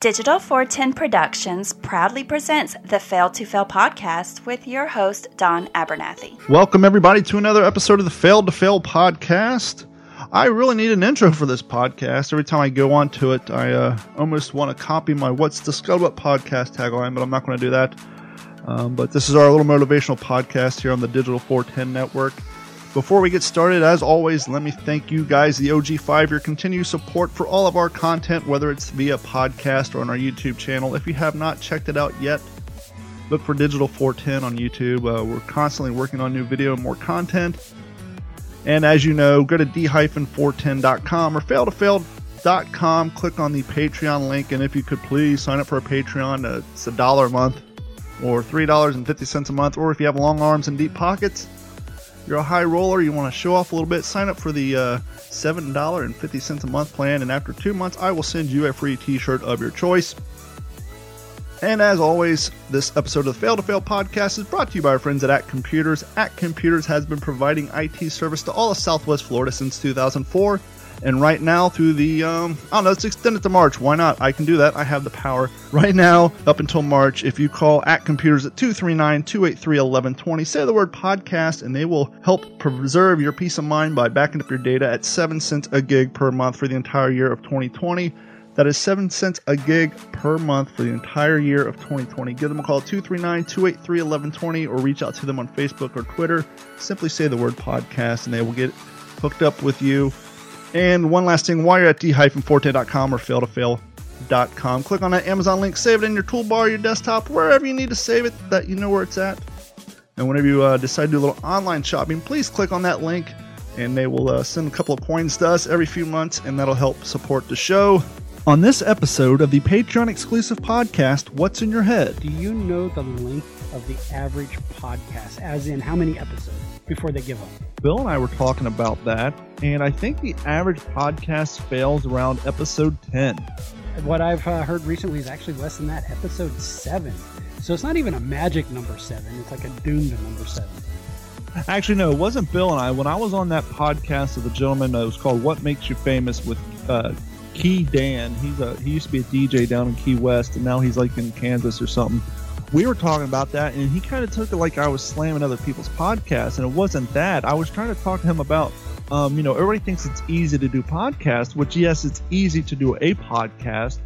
Digital 410 Productions proudly presents the Fail to Fail podcast with your host, Don Abernathy. Welcome, everybody, to another episode of the Fail to Fail podcast. I really need an intro for this podcast. Every time I go onto it, I uh, almost want to copy my What's the Scuttlebutt podcast tagline, but I'm not going to do that. Um, but this is our little motivational podcast here on the Digital 410 Network. Before we get started, as always, let me thank you guys, the OG5, your continued support for all of our content, whether it's via podcast or on our YouTube channel. If you have not checked it out yet, look for Digital 410 on YouTube. Uh, we're constantly working on new video and more content. And as you know, go to d-410.com or failtofail.com, click on the Patreon link, and if you could please sign up for a Patreon, uh, it's a dollar a month or $3.50 a month, or if you have long arms and deep pockets, you're a high roller, you want to show off a little bit, sign up for the uh, $7.50 a month plan, and after two months, I will send you a free t shirt of your choice. And as always, this episode of the Fail to Fail podcast is brought to you by our friends at At Computers. At Computers has been providing IT service to all of Southwest Florida since 2004. And right now, through the, um, I don't know, let's extend it to March. Why not? I can do that. I have the power. Right now, up until March, if you call at computers at 239 283 1120, say the word podcast, and they will help preserve your peace of mind by backing up your data at 7 cents a gig per month for the entire year of 2020. That is 7 cents a gig per month for the entire year of 2020. Give them a call 239 283 1120 or reach out to them on Facebook or Twitter. Simply say the word podcast and they will get hooked up with you and one last thing, while you're at d-410.com or failtofail.com, click on that Amazon link, save it in your toolbar, your desktop, wherever you need to save it, that you know where it's at. And whenever you uh, decide to do a little online shopping, please click on that link, and they will uh, send a couple of coins to us every few months, and that'll help support the show. On this episode of the Patreon exclusive podcast, What's in Your Head? Do you know the length of the average podcast, as in how many episodes before they give up? Bill and I were talking about that, and I think the average podcast fails around episode 10. What I've uh, heard recently is actually less than that, episode 7. So it's not even a magic number 7, it's like a doomed number 7. Actually, no, it wasn't Bill and I. When I was on that podcast of the gentleman that was called "What Makes You Famous" with uh, Key Dan, he's a he used to be a DJ down in Key West, and now he's like in Kansas or something we were talking about that, and he kind of took it like I was slamming other people's podcasts, and it wasn't that. I was trying to talk to him about, um, you know, everybody thinks it's easy to do podcasts, which yes, it's easy to do a podcast,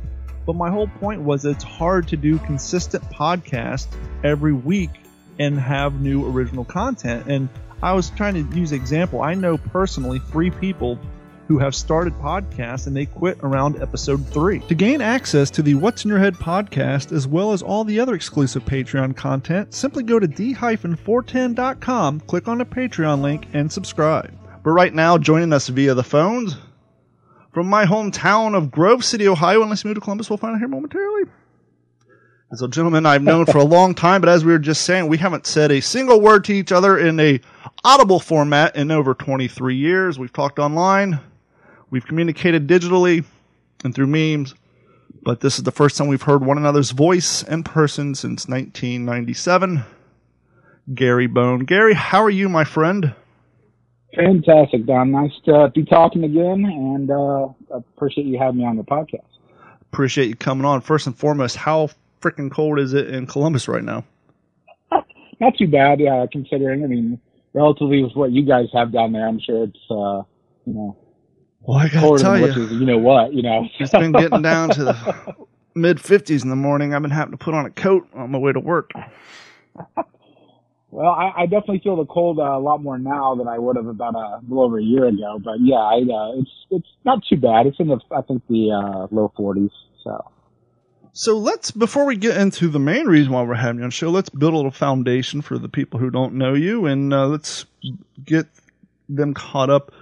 but my whole point was it's hard to do consistent podcasts every week and have new original content. And I was trying to use example. I know personally three people who have started podcasts and they quit around episode three. To gain access to the What's in Your Head podcast, as well as all the other exclusive Patreon content, simply go to d-410.com, click on the Patreon link, and subscribe. But right now, joining us via the phones from my hometown of Grove City, Ohio, unless you move to Columbus, we'll find out here momentarily. As a gentleman I've known for a long time, but as we were just saying, we haven't said a single word to each other in a audible format in over 23 years. We've talked online. We've communicated digitally and through memes, but this is the first time we've heard one another's voice in person since 1997. Gary Bone. Gary, how are you, my friend? Fantastic, Don. Nice to be talking again, and uh, appreciate you having me on the podcast. Appreciate you coming on. First and foremost, how freaking cold is it in Columbus right now? Not too bad, uh, considering. I mean, relatively with what you guys have down there, I'm sure it's uh, you know well, I gotta tell you, is, you know what, you know, it's been getting down to the mid 50s in the morning. I've been having to put on a coat on my way to work. Well, I, I definitely feel the cold uh, a lot more now than I would have about a little over a year ago. But yeah, I, uh, it's it's not too bad. It's in the I think the uh, low 40s. So. So let's before we get into the main reason why we're having you on the show, let's build a little foundation for the people who don't know you, and uh, let's get them caught up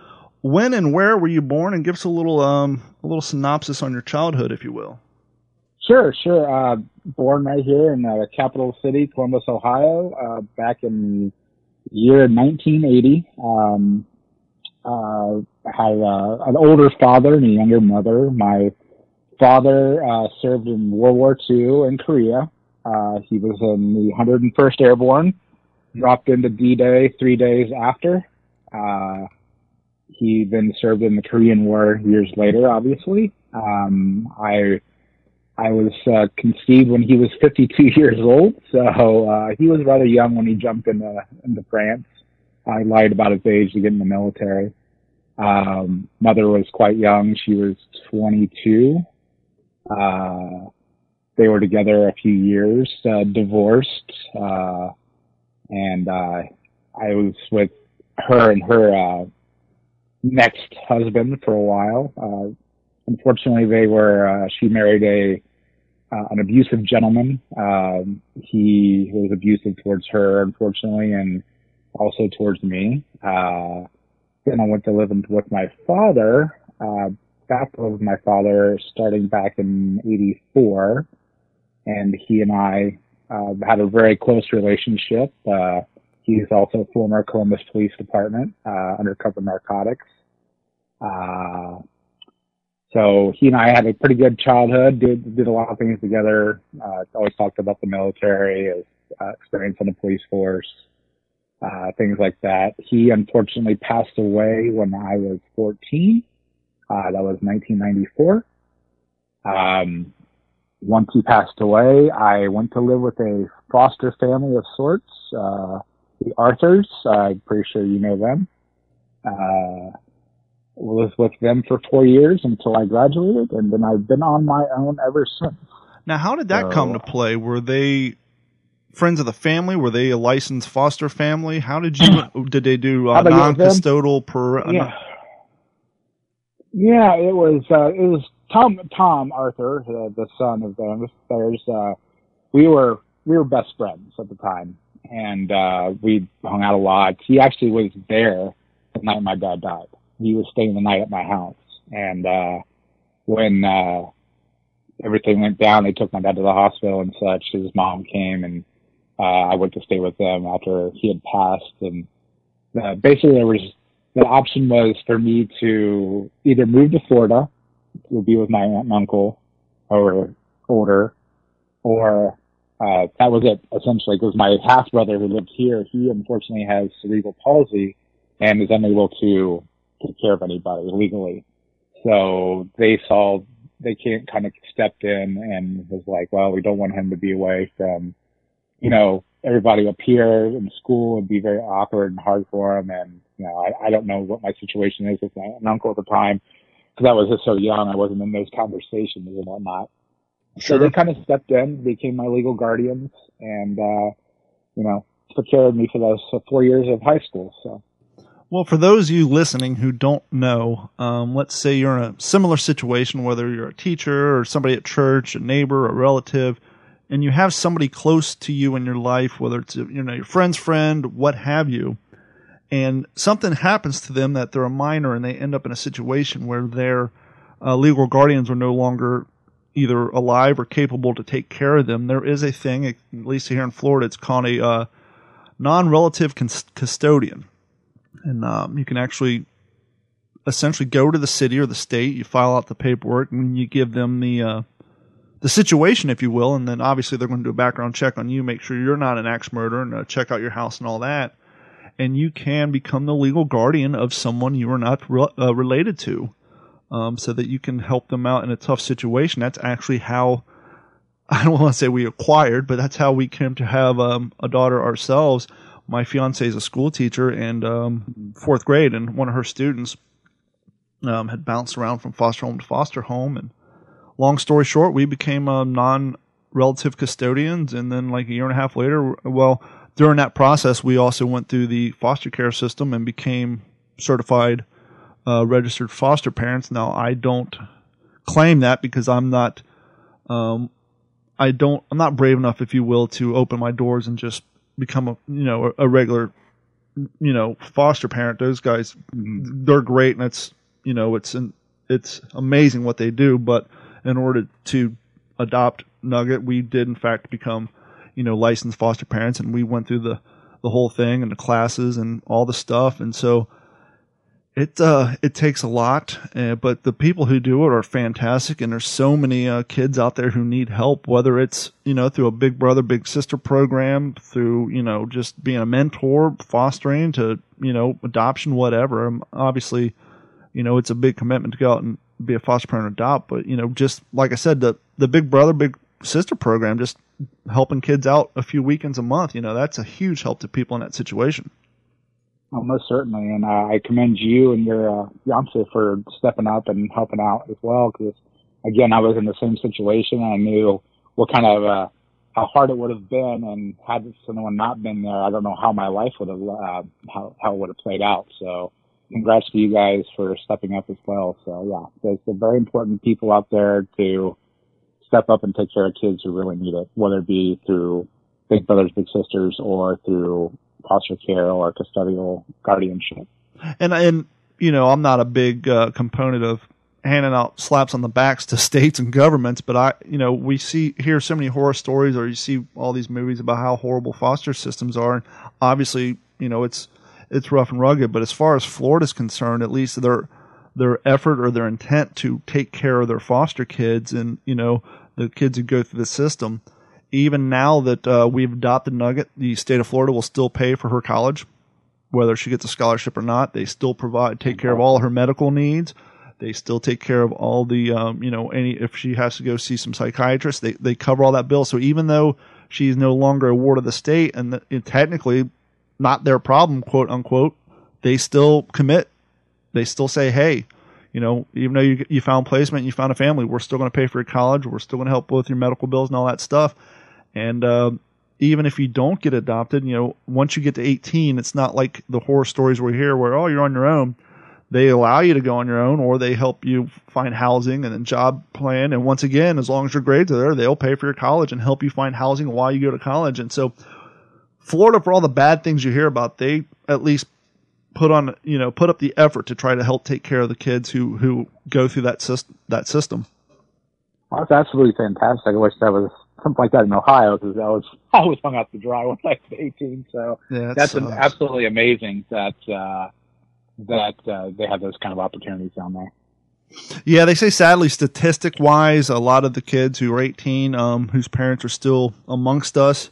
when and where were you born, and give us a little um, a little synopsis on your childhood, if you will. Sure, sure. Uh, born right here in the capital city, Columbus, Ohio, uh, back in the year 1980. Um, uh, had uh, an older father and a younger mother. My father uh, served in World War II in Korea. Uh, he was in the 101st Airborne, dropped into D-Day three days after. Uh, he then served in the Korean War years later, obviously. Um, I I was uh, conceived when he was 52 years old, so uh, he was rather young when he jumped into into France. I lied about his age to get in the military. Um, mother was quite young; she was 22. Uh, they were together a few years, uh, divorced, uh, and uh, I was with her and her uh, next husband for a while. Uh, unfortunately, they were. Uh, she married a uh, an abusive gentleman. Um, he was abusive towards her, unfortunately, and also towards me. Uh, then I went to live with my father. Uh, back with my father starting back in '84, and he and I uh, had a very close relationship. Uh, he's also former Columbus Police Department uh, undercover narcotics. Uh, so he and I had a pretty good childhood. Did did a lot of things together. Uh, always talked about the military, his uh, experience in the police force, uh, things like that. He unfortunately passed away when I was 14. Uh, that was 1994. Um, once he passed away, I went to live with a foster family of sorts, uh, the Arthurs. I'm pretty sure you know them. Was with them for four years until I graduated, and then I've been on my own ever since. Now, how did that so, come to play? Were they friends of the family? Were they a licensed foster family? How did you? did they do uh, non-custodial per? Uh, yeah. yeah, it was uh, it was Tom Tom Arthur, the, the son of them. There's uh, we were we were best friends at the time, and uh, we hung out a lot. He actually was there the night my dad died he was staying the night at my house. And uh, when uh, everything went down, they took my dad to the hospital and such. His mom came, and uh, I went to stay with them after he had passed. And uh, basically, there was the option was for me to either move to Florida, to be with my aunt and uncle, or older, or uh, that was it essentially. Because my half brother who lived here, he unfortunately has cerebral palsy and is unable to take care of anybody legally. So they saw they can't kind of stepped in and was like, well, we don't want him to be away from, you know, everybody up here in school and be very awkward and hard for him. And, you know, I, I don't know what my situation is with my, an uncle at the time because I was just so young. I wasn't in those conversations and whatnot. Sure. So they kind of stepped in, became my legal guardians and, uh, you know, took care of me for those four years of high school. So. Well, for those of you listening who don't know, um, let's say you're in a similar situation, whether you're a teacher or somebody at church, a neighbor, a relative, and you have somebody close to you in your life, whether it's you know your friend's friend, what have you, and something happens to them that they're a minor and they end up in a situation where their uh, legal guardians are no longer either alive or capable to take care of them. There is a thing, at least here in Florida, it's called a uh, non-relative custodian and um, you can actually essentially go to the city or the state. You file out the paperwork and you give them the uh, the situation, if you will, and then obviously they're going to do a background check on you, make sure you're not an axe murderer, and uh, check out your house and all that. And you can become the legal guardian of someone you are not re- uh, related to, um, so that you can help them out in a tough situation. That's actually how I don't want to say we acquired, but that's how we came to have um, a daughter ourselves my fiance is a school teacher and um, fourth grade, and one of her students um, had bounced around from foster home to foster home. And long story short, we became uh, non-relative custodians, and then like a year and a half later, well, during that process, we also went through the foster care system and became certified uh, registered foster parents. Now, I don't claim that because I'm not. Um, I don't. I'm not brave enough, if you will, to open my doors and just become a you know a, regular you know foster parent. Those guys mm-hmm. they're great, and it's you know it's an, it's amazing what they do. But in order to adopt Nugget, we did in fact become you know licensed foster parents, and we went through the the whole thing and the classes and all the stuff, and so it uh, it takes a lot, uh, but the people who do it are fantastic, and there's so many uh, kids out there who need help. Whether it's you know through a big brother big sister program, through you know just being a mentor, fostering to you know adoption, whatever. Um, obviously, you know it's a big commitment to go out and be a foster parent adopt, but you know, just like I said, the the big brother, big sister program, just helping kids out a few weekends a month, you know, that's a huge help to people in that situation. Oh, most certainly, and uh, I commend you and your uh, for stepping up and helping out as well. Because again, I was in the same situation, and I knew what kind of uh, how hard it would have been, and had someone not been there, I don't know how my life would have uh, how how it would have played out. So, congrats to you guys for stepping up as well. So yeah, there's some very important people out there to step up and take care of kids who really need it, whether it be through big brothers, big sisters, or through foster care or custodial guardianship. And and you know, I'm not a big uh, component of handing out slaps on the backs to states and governments, but I, you know, we see hear so many horror stories, or you see all these movies about how horrible foster systems are, and obviously, you know, it's it's rough and rugged. But as far as Florida's concerned, at least their their effort or their intent to take care of their foster kids and you know the kids who go through the system. Even now that uh, we've adopted Nugget, the state of Florida will still pay for her college, whether she gets a scholarship or not. They still provide take care of all her medical needs. They still take care of all the, um, you know, any if she has to go see some psychiatrist, they they cover all that bill. So even though she's no longer a ward of the state and the, it, technically not their problem, quote unquote, they still commit. They still say, hey, you know, even though you you found placement, and you found a family, we're still going to pay for your college. We're still going to help with your medical bills and all that stuff. And uh, even if you don't get adopted, you know, once you get to 18, it's not like the horror stories we hear where oh you're on your own they allow you to go on your own or they help you find housing and then job plan. And once again, as long as your grades are there, they'll pay for your college and help you find housing while you go to college. And so Florida, for all the bad things you hear about, they at least put on, you know, put up the effort to try to help take care of the kids who, who go through that system, that system. Well, that's absolutely fantastic. I wish that was something like that in Ohio because I was I was hung out to dry when I was 18. So yeah, that's an, absolutely amazing that uh, that uh, they have those kind of opportunities down there. Yeah, they say sadly, statistic wise, a lot of the kids who are 18, um, whose parents are still amongst us,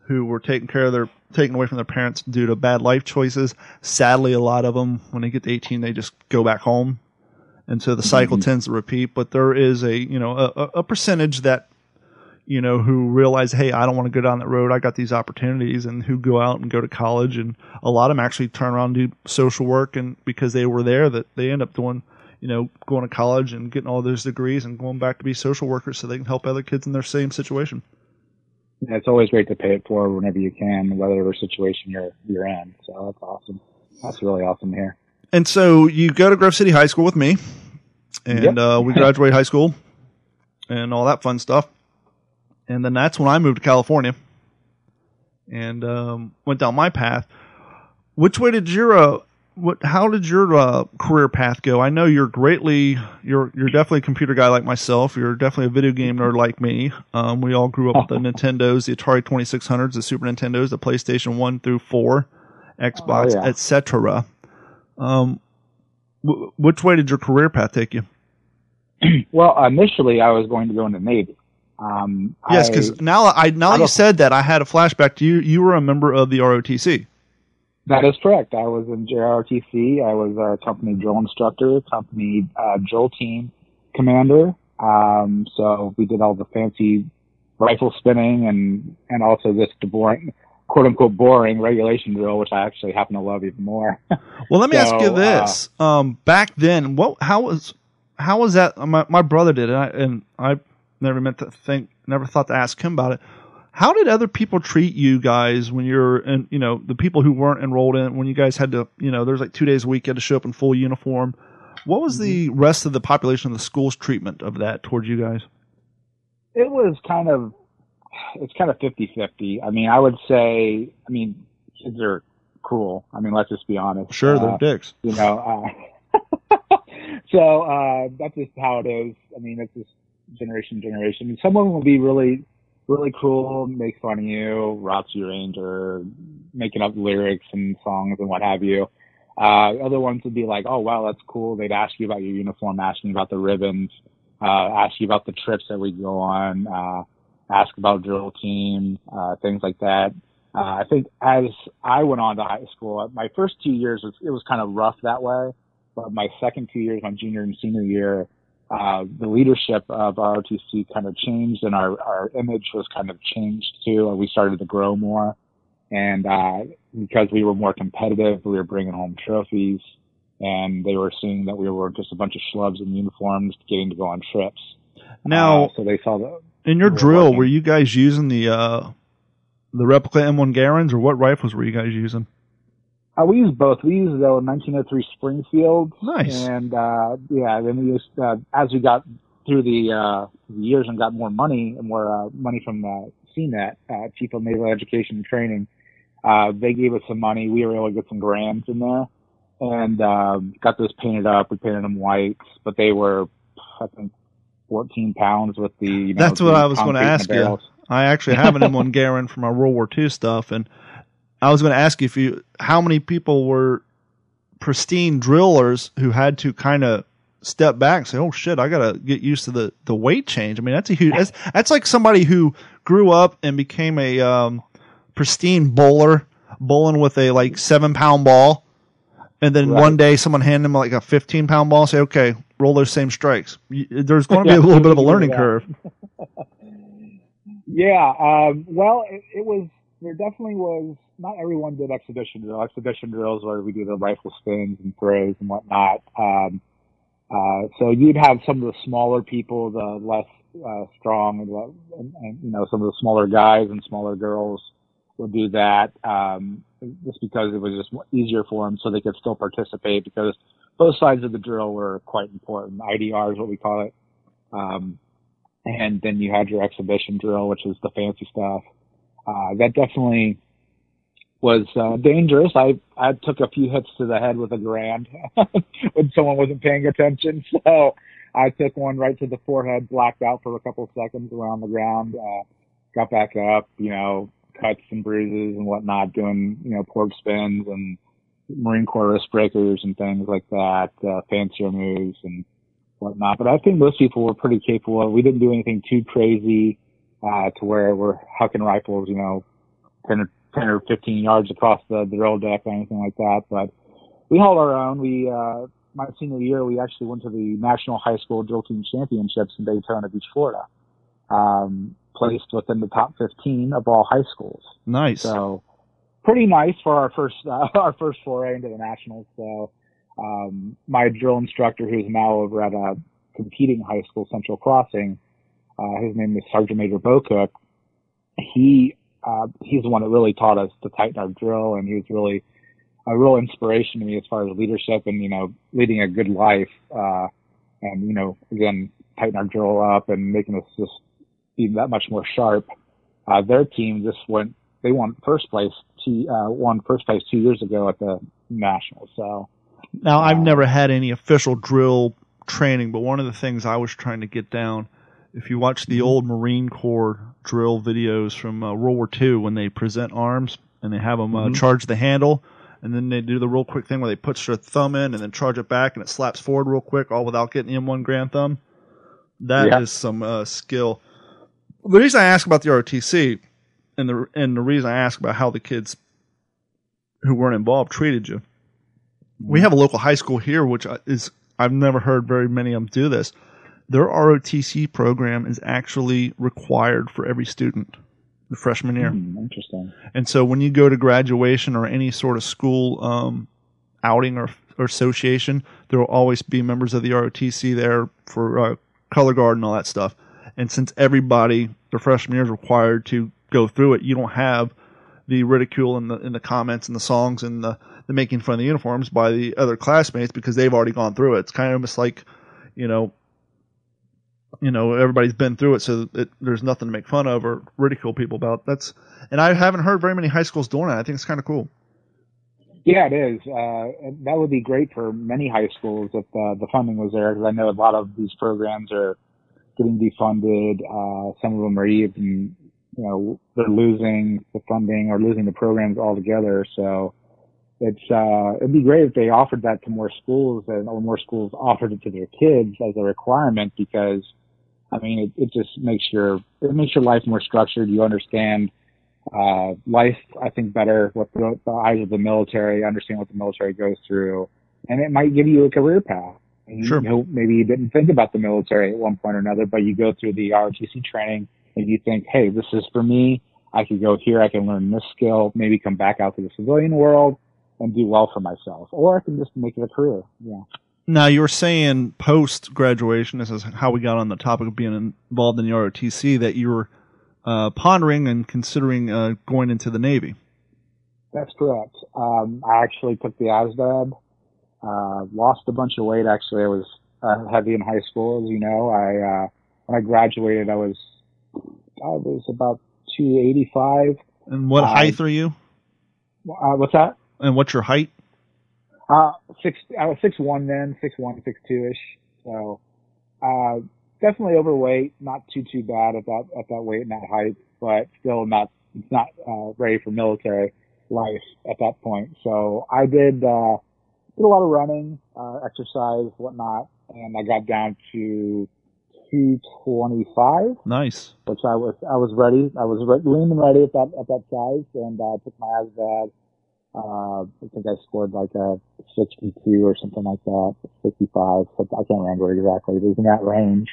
who were taken care of their taken away from their parents due to bad life choices. Sadly, a lot of them, when they get to 18, they just go back home, and so the cycle mm-hmm. tends to repeat. But there is a you know a, a percentage that you know, who realize, hey, I don't want to go down that road. I got these opportunities, and who go out and go to college. And a lot of them actually turn around and do social work, and because they were there, that they end up doing, you know, going to college and getting all those degrees and going back to be social workers so they can help other kids in their same situation. Yeah, it's always great to pay it forward whenever you can, whatever situation you're you're in. So that's awesome. That's really awesome to hear. And so you go to Grove City High School with me, and yep. uh, we graduate high school, and all that fun stuff and then that's when I moved to California and um, went down my path. Which way did your uh, what? How did your uh, career path go? I know you're greatly you're you're definitely a computer guy like myself. You're definitely a video game nerd like me. Um, we all grew up with the Nintendos, the Atari 2600s, the Super Nintendos, the PlayStation One through Four, Xbox, oh, yeah. etc. Um, w- which way did your career path take you? Well, initially I was going to go into Navy. Um, yes, because now I now that you said that, I had a flashback to you. You were a member of the ROTC. That is correct. I was in JROTC. I was a company drill instructor, company uh, drill team commander. Um, so we did all the fancy rifle spinning and and also this boring, quote unquote boring regulation drill, which I actually happen to love even more. well, let me so, ask you this: uh, um, back then, what how was how was that? My my brother did it, and I, and I never meant to think, never thought to ask him about it. How did other people treat you guys when you're in, you know, the people who weren't enrolled in, when you guys had to, you know, there's like two days a week, you had to show up in full uniform. What was the mm-hmm. rest of the population of the school's treatment of that towards you guys? It was kind of, it's kind of 50 50. I mean, I would say, I mean, kids are cruel. I mean, let's just be honest. Sure, they're uh, dicks. You know, uh, so uh, that's just how it is. I mean, it's just generation to generation. And some of them will be really, really cool, make fun of you, rots your ranger, making up lyrics and songs and what have you. Uh, other ones would be like, oh wow, that's cool. They'd ask you about your uniform, ask you about the ribbons, uh, ask you about the trips that we go on, uh, ask about drill team, uh, things like that. Uh, I think as I went on to high school, my first two years was, it was kind of rough that way, but my second two years, my junior and senior year, uh, the leadership of ROTC kind of changed and our, our image was kind of changed too. We started to grow more. And, uh, because we were more competitive, we were bringing home trophies and they were seeing that we were just a bunch of schlubs in uniforms getting to go on trips. Now, uh, so they saw that. In your we were drill, working. were you guys using the uh, the replica M1 Garands or what rifles were you guys using? Uh, we used both. We used the 1903 Springfield. Nice. And, uh, yeah, then we used, uh, as we got through the, uh, the years and got more money and more, uh, money from, uh, CNET, uh, Chief of Naval Education and Training, uh, they gave us some money. We were able to get some grants in there and, um, got those painted up. We painted them white, but they were, I think, 14 pounds with the, you know, That's what I was in the ask you. I actually have an M1 Garand from my World War II stuff, and I was going to ask you if you how many people were pristine drillers who had to kind of step back and say, "Oh shit, I got to get used to the the weight change." I mean, that's a huge. That's, that's like somebody who grew up and became a um, pristine bowler, bowling with a like seven pound ball, and then Right. one day someone handed him like a fifteen pound ball, and say, "Okay, roll those same strikes." There's going to be a little bit of a you can do learning curve. Yeah, um, well, it, it was. There definitely was. Not everyone did exhibition drill. Exhibition drills where we do the rifle spins and throws and whatnot. Um, uh, so you'd have some of the smaller people, the less uh, strong, and, and, you know some of the smaller guys and smaller girls would do that um, just because it was just easier for them, so they could still participate because both sides of the drill were quite important. IDR is what we call it. Um, and then you had your exhibition drill, which is the fancy stuff. Uh, that definitely was uh, dangerous. I I took a few hits to the head with a Garand when someone wasn't paying attention. So I took one right to the forehead, blacked out for a couple seconds around the ground, uh, got back up, you know, cuts and bruises and whatnot, doing you know port spins and Marine Corps wrist breakers and things like that, uh, fancier moves and whatnot. But I think most people were pretty capable. We didn't do anything too crazy uh, to where we're hucking rifles, you know, 10 or, 10 or 15 yards across the, drill deck or anything like that. But we held our own. We, uh, my senior year, we actually went to the National High School Drill Team Championships in Daytona Beach, Florida. Um, placed within the top 15 of all high schools. Nice. So pretty nice for our first uh, our first foray into the nationals. So um, my drill instructor, who's now over at a competing high school, Central Crossing, uh, his name is Sergeant Major Bocook. He uh, he's the one that really taught us to tighten our drill, and he was really a real inspiration to me as far as leadership and you know leading a good life. Uh, and you know again tighten our drill up and making us just be that much more sharp. Uh, their team just went they won first place two, uh, won first place two years ago at the nationals. So Now, I've Uh, never had any official drill training, but one of the things I was trying to get down, if you watch the old Marine Corps drill videos from uh, World War II when they present arms and they have them uh, Mhm. charge the handle, and then they do the real quick thing where they put their thumb in and then charge it back and it slaps forward real quick, all without getting the M1 Garand Thumb. That is Yeah. some uh, skill. The reason I ask about the ROTC and the and the reason I ask about how the kids who weren't involved treated you we have a local high school here, which is I've never heard very many of them do this. Their ROTC program is actually required for every student, the freshman year. Hmm, interesting. And so when you go to graduation or any sort of school um, outing or, or association, there will always be members of the ROTC there for uh, color guard and all that stuff. And since everybody, the freshman year, is required to go through it, you don't have the ridicule and the in the comments and the songs and the, the making fun of the uniforms by the other classmates because they've already gone through it. It's kind of almost like, you know, you know, everybody's been through it, so it, there's nothing to make fun of or ridicule people about. That's and I haven't heard very many high schools doing that. I think it's kind of cool. Yeah, it is. Uh, that would be great for many high schools if uh, the funding was there, because I know a lot of these programs are getting defunded. Uh, some of them are even, you know, they're losing the funding or losing the programs altogether. So it's uh, it'd be great if they offered that to more schools and or more schools offered it to their kids as a requirement because. I mean, it, it just makes your it makes your life more structured. You understand uh, life, I think, better with the, the eyes of the military, understand what the military goes through, and it might give you a career path. And Sure. You know, maybe you didn't think about the military at one point or another, but you go through the ROTC training and you think, hey, this is for me. I could go here. I can learn this skill. Maybe come back out to the civilian world and do well for myself, or I can just make it a career. Yeah. Now you were saying post graduation. This is how we got on the topic of being involved in the ROTC. That you were uh, pondering and considering uh, going into the Navy. That's correct. Um, I actually took the ASVAB, uh, lost a bunch of weight. Actually, I was uh, heavy in high school, as you know. I uh, when I graduated, I was I was about 285. And what Uh, height are you? Uh, what's that? And what's your height? Uh, six. I was six one then, six one, six two ish. So, uh, definitely overweight. Not too too bad at that at that weight and that height, but still not. It's not uh, ready for military life at that point. So I did uh, did a lot of running, uh, exercise, whatnot, and I got down to 225, Nice. which I was I was ready. I was re- lean and ready at that at that size, and uh, took my ASVAB. Uh, I think I scored like a 62 or something like that, 65. So I can't remember exactly. It was in that range.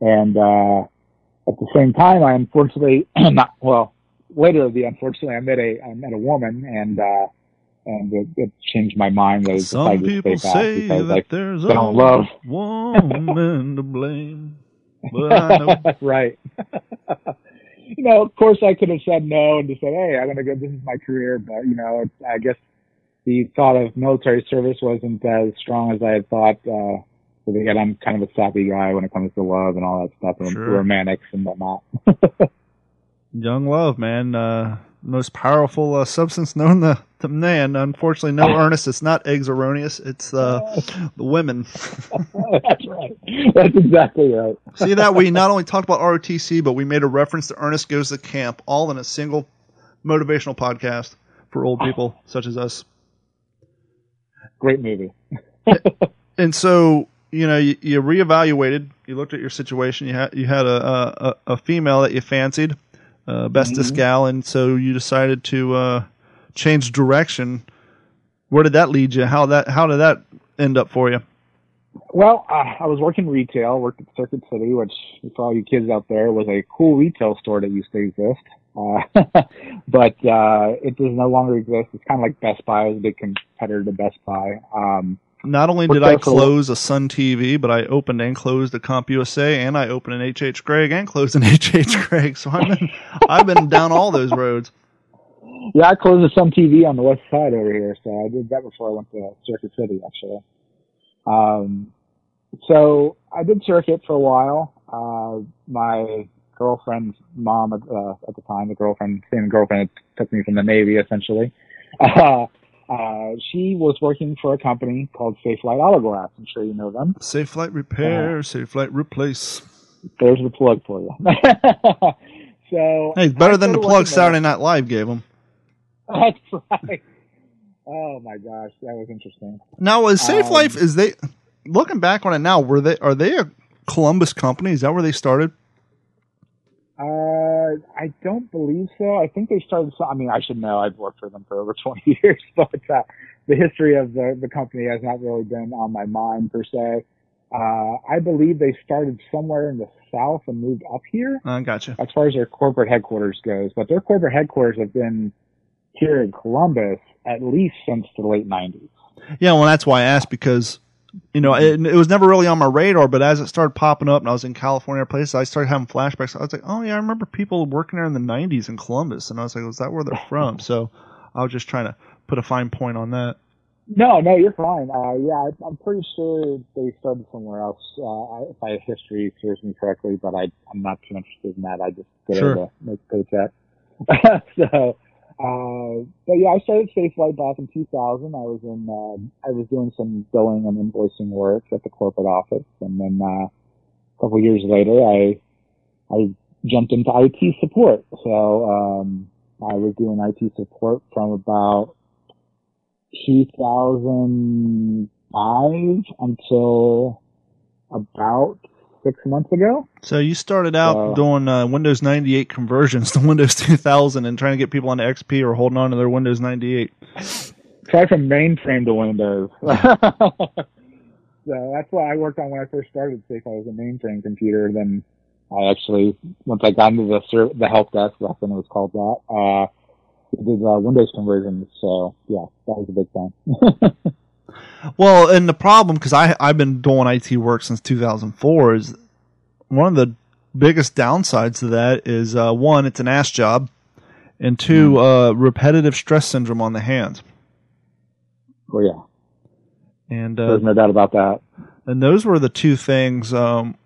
And uh, at the same time, I unfortunately not well. Later, the unfortunately, I met a I met a woman, and uh, and it, it changed my mind. I Some people stay back say because that I there's don't only love. woman to blame, but I know right. you know, of course, I could have said no and just said, "Hey, I'm gonna go. This is my career." But you know, I guess the thought of military service wasn't as strong as I had thought. Uh, but again, I'm kind of a sappy guy when it comes to love and all that stuff, and Sure. romantics and whatnot. young love, man. Uh, most powerful uh, substance known to, to man. Unfortunately, no, Ernest. It's not eggs erroneous. It's uh, the women. That's right. That's exactly right. See that we not only talked about ROTC, but we made a reference to Ernest Goes to Camp, all in a single motivational podcast for old people such as us. Great movie. And so, you know, you, you reevaluated. You looked at your situation. You had you had a a, a female that you fancied, uh, bestest Mhm. gal, and so you decided to uh, change direction. Where did that lead you? How that how did that end up for you? Well, uh, I was working retail, worked at Circuit City, which for all you kids out there was a cool retail store that used to exist. Uh, but uh, it does no longer exist. It's kind of like Best Buy. It was a big competitor to Best Buy. Um, Not only did I there for a close a Sun TV, but I opened and closed a CompUSA, and I opened an HH Gregg and closed an HH Gregg. So I've been I've been down all those roads. yeah, I closed a Sun TV on the west side over here, so I did that before I went to Circuit City, actually. Um, so I did Circuit for a while. Uh, my girlfriend's mom at, uh, at the time, the girlfriend, same girlfriend took me from the Navy, essentially. Uh, uh, she was working for a company called Safelite Autoglass. I'm sure you know them. Safelite repair, Safelite replace. There's the plug for you. so Hey, it's better I than the plug. Saturday Night Live gave them. That's right. Oh my gosh, that was interesting. Now, is Safe Um, Life is they looking back on it now? Were they are they a Columbus company? Is that where they started? Uh, I don't believe so. I think they started. I mean, I should know. I've worked for them for over 20 years, but uh, the history of the the company has not really been on my mind per se. Uh, I believe they started somewhere in the south and moved up here I gotcha. as far as their corporate headquarters goes. But their corporate headquarters have been here in Columbus at least since the late 90s. Yeah, well, that's why I asked because you know it, it was never really on my radar, but as it started popping up and I was in California places, I started having flashbacks. I was like, oh yeah, I remember people working there in the '90s in Columbus, and I was like, was that where they're from? So I was just trying to put a fine point on that. No, no, you're fine. Uh, yeah, I'm pretty sure they started somewhere else. Uh, if my history serves me correctly, but I, I'm not too interested in that. I just go Sure. to make a paycheck. so, uh, but yeah, I started Safelite back in 2000. I was in, uh, I was doing some billing and invoicing work at the corporate office, and then uh, a couple years later, I, I jumped into IT support. So, um, I was doing IT support from about 2005 until about six months ago. So you started out Uh, doing uh, Windows 98 conversions to Windows 2000 and trying to get people onto XP or holding on to their Windows 98. Try from mainframe to Windows. So that's what I worked on when I first started Safe. I was a mainframe computer. Then I actually, once I got into the ser- the help desk, that's when it was called that. Uh, did uh, Windows conversions. So yeah, that was a big thing. well, and the problem because I I've been doing IT work since 2004 is one of the biggest downsides to that is uh, one, it's an ass job, and two, mm. uh, repetitive stress syndrome on the hands. Oh yeah, and uh, there's no doubt about that. And those were the two things. Um,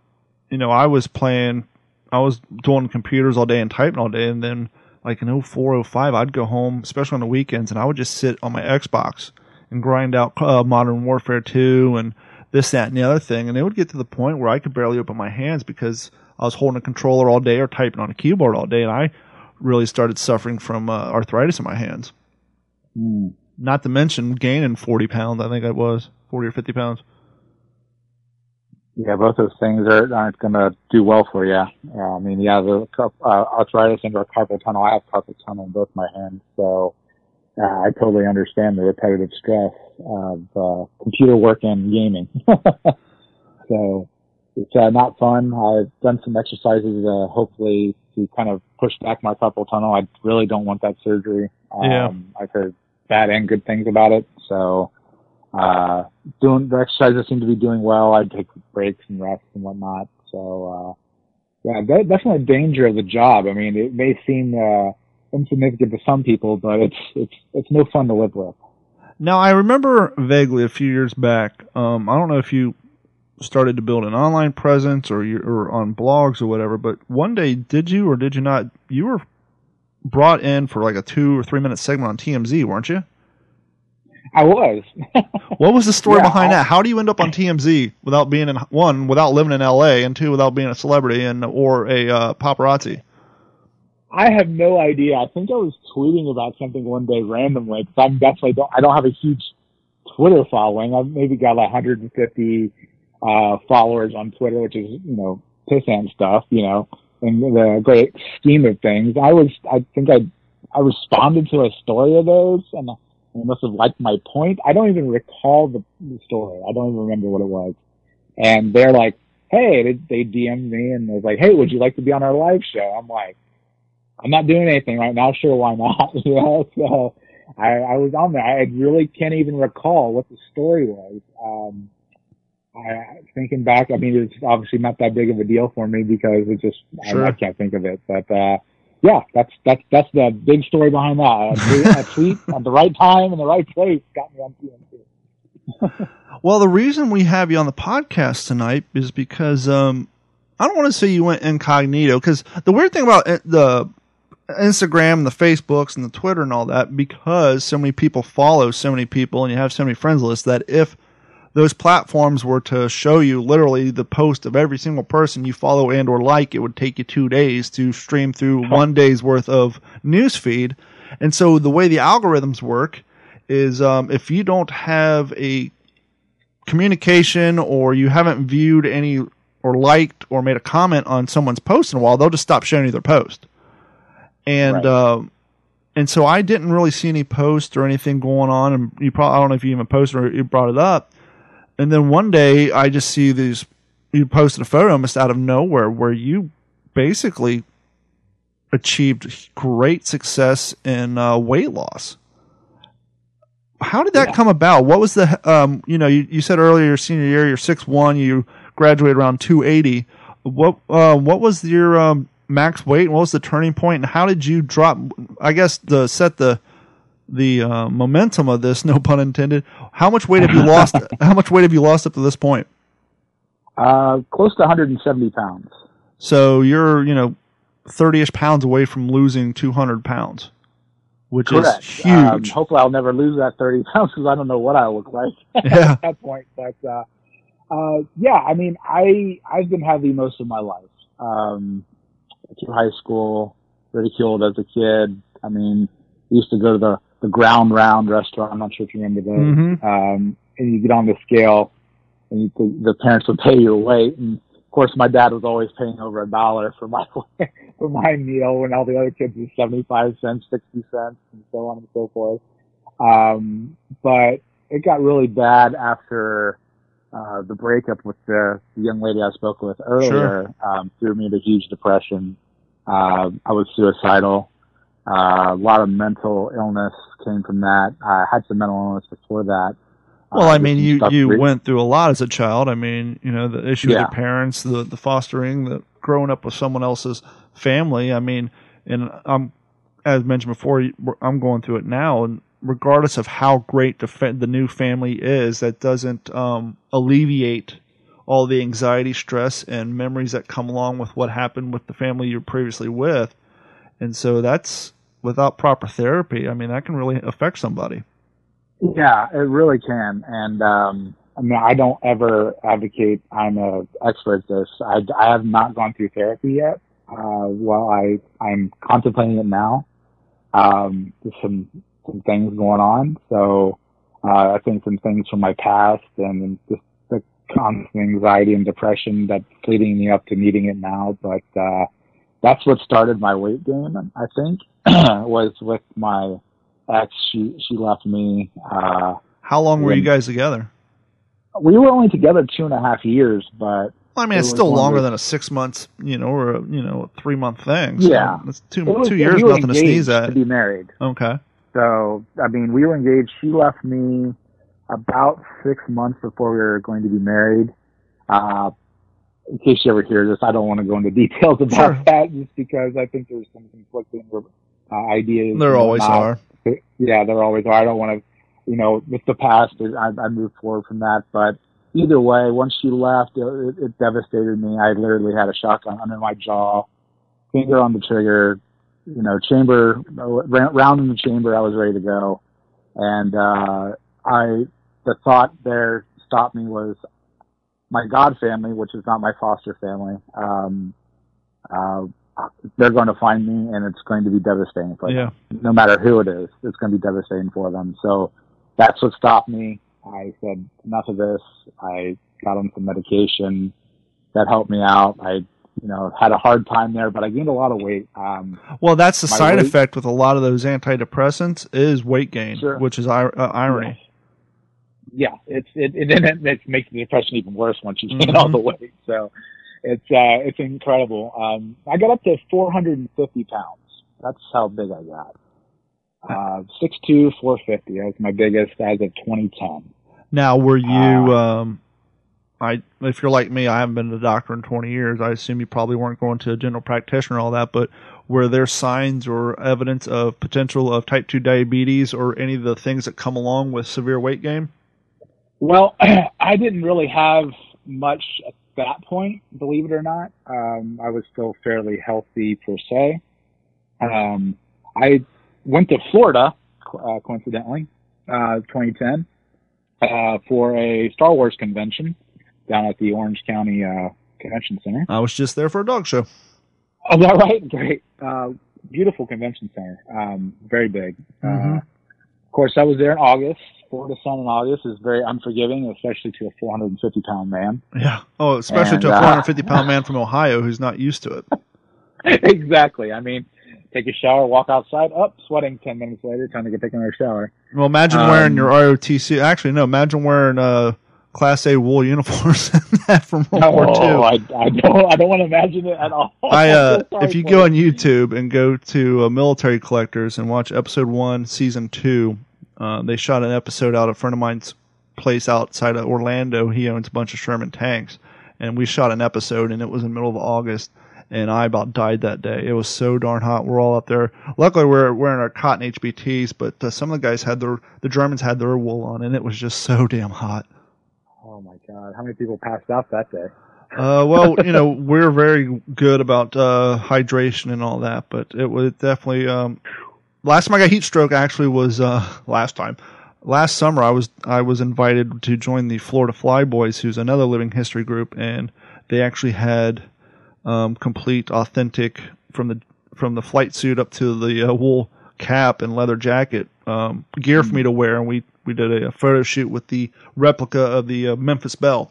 you know, I was playing, I was doing computers all day and typing all day, and then like in 04, 05, I'd go home, especially on the weekends, and I would just sit on my Xbox and grind out uh, Modern Warfare 2 and this, that, and the other thing. And it would get to the point where I could barely open my hands because I was holding a controller all day or typing on a keyboard all day, and I really started suffering from uh, arthritis in my hands. Mm. Not to mention gaining 40 pounds, I think I was 40 or 50 pounds. Yeah, both those things are, aren't going to do well for you. Uh, I mean, yeah, the uh, arthritis and carpal tunnel. I have carpal tunnel in both my hands, so uh, I totally understand the repetitive stress of uh, computer work and gaming. so it's uh, not fun. I've done some exercises, uh, hopefully to kind of push back my carpal tunnel. I really don't want that surgery. Um, yeah. I've heard bad and good things about it, so uh, doing the exercises seem to be doing well. I take breaks and rest and whatnot. So, uh, yeah, definitely a danger of the job. I mean, it may seem, uh, insignificant to some people, but it's, it's, it's no fun to live with. Now, I remember vaguely a few years back, um, I don't know if you started to build an online presence or you or on blogs or whatever, but one day did you or did you not? You were brought in for like a two or three minute segment on TMZ, weren't you? I was. what was the story yeah, behind I'll, that? How do you end up on TMZ without being in one, without living in LA, and two, without being a celebrity and or a uh, paparazzi? I have no idea. I think I was tweeting about something one day randomly because I'm definitely don't I don't have a huge Twitter following. I've maybe got like 150 uh, followers on Twitter, which is you know pissant stuff, you know, in the great scheme of things. I was I think I I responded to a story of those and they must have liked my point. I don't even recall the, the story. I don't even remember what it was. And they're like, hey, they, they DM'd me and they're like, hey, would you like to be on our live show? I'm like, I'm not doing anything right now. Sure, why not? you know, so I, I was on there. I really can't even recall what the story was. Um, I, thinking back, I mean, it's obviously not that big of a deal for me because it just, sure. I, I can't think of it. But, uh, yeah, that's that's that's the big story behind that. A tweet, at the right time in the right place got me on TMZ. well, the reason we have you on the podcast tonight is because um, I don't want to say you went incognito because the weird thing about the Instagram and the Facebooks and the Twitter and all that, because so many people follow so many people and you have so many friends lists that if those platforms were to show you literally the post of every single person you follow and or like, it would take you two days to stream through one day's worth of news feed. And so the way the algorithms work is um, if you don't have a communication or you haven't viewed any or liked or made a comment on someone's post in a while, they'll just stop showing you their post. And right. uh, and so I didn't really see any posts or anything going on. And you probably I don't know if you even posted or you brought it up. And then one day I just see these, you posted a photo almost out of nowhere where you basically achieved great success in uh, weight loss. How did that yeah. come about? What was the, um, you know, you, you said earlier your senior year, you're six one, you graduated around 280. What, uh, what was your um, max weight? What was the turning point? And how did you drop, I guess, the set the, the uh, momentum of this, no pun intended. How much weight have you lost? how much weight have you lost up to this point? Uh, close to 170 pounds. So you're, you know, 30ish pounds away from losing 200 pounds, which Correct. is huge. Um, hopefully, I'll never lose that 30 pounds because I don't know what I look like yeah. at that point. But uh, uh, yeah, I mean, I I've been heavy most of my life. Um, through high school, ridiculed as a kid. I mean, used to go to the the ground round restaurant. I'm not sure if you remember those. Mm-hmm. Um, and you get on the scale, and you, the parents would pay your weight. And of course, my dad was always paying over a dollar for my for my meal, when all the other kids were seventy five cents, sixty cents, and so on and so forth. Um, but it got really bad after uh, the breakup with the, the young lady I spoke with earlier um, threw me into huge depression. Uh, I was suicidal. Uh, a lot of mental illness came from that. I had some mental illness before that. Well, Uh, I mean, you you re- went through a lot as a child. I mean, you know, the issue with Yeah. your parents, the the fostering, the growing up with someone else's family. I mean, and I'm as mentioned before, I'm going through it now, and regardless of how great the fa- the new family is, that doesn't um, alleviate all the anxiety, stress, and memories that come along with what happened with the family you were previously with. And so that's without proper therapy. I mean, that can really affect somebody. Yeah, it really can. And um, I mean, I don't ever advocate I'm an expert at this. I, I have not gone through therapy yet. Uh, well, I I'm contemplating it now. Um, some some things going on, so uh, I think some things from my past and just the constant anxiety and depression that's leading me up to needing it now. But uh, that's what started my weight gain. I think was with my ex. She she left me. Uh, How long were you guys together? we were only together two and a half years, but Well, I mean, It it's still longer than a six months, you know, or a, you know, three month thing. So Yeah. it's two it was, two years, nothing to sneeze at. To be married. Okay, So, I mean, we were engaged. She left me about six months before we were going to be married. Uh, in case you ever hear this, I don't want to go into details about Sure. that just because I think there's some conflicting uh, ideas. there always are. Yeah, there always are. I don't want to, you know, with the past, I, I moved forward from that. But either way, once she left, it, it, it devastated me. I literally had a shotgun under my jaw, finger on the trigger, you know, chamber, round in the chamber. I was ready to go. And, uh, I, the thought there stopped me was my God family, which is not my foster family. Um, uh, they're going to find me and it's going to be devastating for them Yeah, no matter who it is, it's going to be devastating for them. So that's what stopped me. I said, enough of this. I got on some medication that helped me out. I, you know, had a hard time there, but I gained a lot of weight. Um, well, that's the side weight- effect with a lot of those antidepressants is weight gain, Sure. which is ir- uh, irony. yeah, it's, it, it, it, it makes the depression even worse once you gain Mhm. all the weight. So it's, uh, it's incredible. Um, I got up to 450 pounds. That's how big I got. Uh, 6'2", 450. That was my biggest as of 2010. Now, were you? Uh, um, I if you're like me, I haven't been to the doctor in 20 years. I assume you probably weren't going to a general practitioner all that. But were there signs or evidence of potential of type two diabetes or any of the things that come along with severe weight gain? Well, I didn't really have much at that point, believe it or not. Um, I was still fairly healthy per se. Um, I went to Florida, uh, coincidentally, uh, 2010, uh, for a Star Wars convention down at the Orange County uh, Convention Center. I was just there for a dog show. Oh, that right? Great. Uh, beautiful convention center. Um, very big. Mhm. Uh, of course, I was there in August. Florida sun in August is very unforgiving, especially to a 450 pound man. Yeah. Oh, especially And, to a uh, 450 pound man from Ohio who's not used to it. exactly. I mean, take a shower, walk outside, up, sweating 10 minutes later, time to get taken another shower. Well, imagine Um, wearing your ROTC. Actually, no. Imagine wearing uh, Class A wool uniforms from World War II. I, I don't, I don't want to imagine it at all. I uh, Sorry if you go on YouTube and go to uh, Military Collectors and watch episode one, season two, uh, they shot an episode out of a friend of mine's place outside of Orlando. He owns a bunch of Sherman tanks, and we shot an episode, and it was in the middle of August. And I about died that day. It was so darn hot. We're all up there. Luckily, we're wearing our cotton HBTs, but uh, some of the guys had their the Germans had their wool on, and it was just so damn hot. Oh my God. How many people passed out that day? Uh, well, you know, we're very good about uh, hydration and all that, but it was definitely. Um, last time I got heat stroke actually was uh, last time. Last summer, I was I was invited to join the Florida Flyboys, who's another living history group, and they actually had um, complete, authentic from the from the flight suit up to the uh, wool cap and leather jacket um, gear for me to wear, and we we did a, a photo shoot with the replica of the uh, Memphis Belle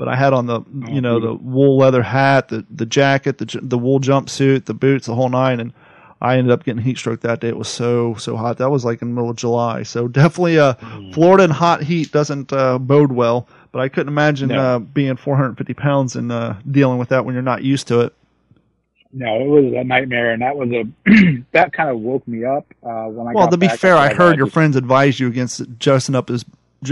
but I had on the you know the wool leather hat, the the jacket, the the wool jumpsuit, the boots, the whole nine, and I ended up getting heat stroke that day. It was so so hot. That was like in the middle of July. So definitely, uh, Florida and hot heat doesn't uh, bode well. But I couldn't imagine No. uh, being 450 pounds and uh, dealing with that when you're not used to it. No, it was a nightmare, and that was a that kind of woke me up uh, when I. Well, to be fair, I heard your friends advise you against dressing up as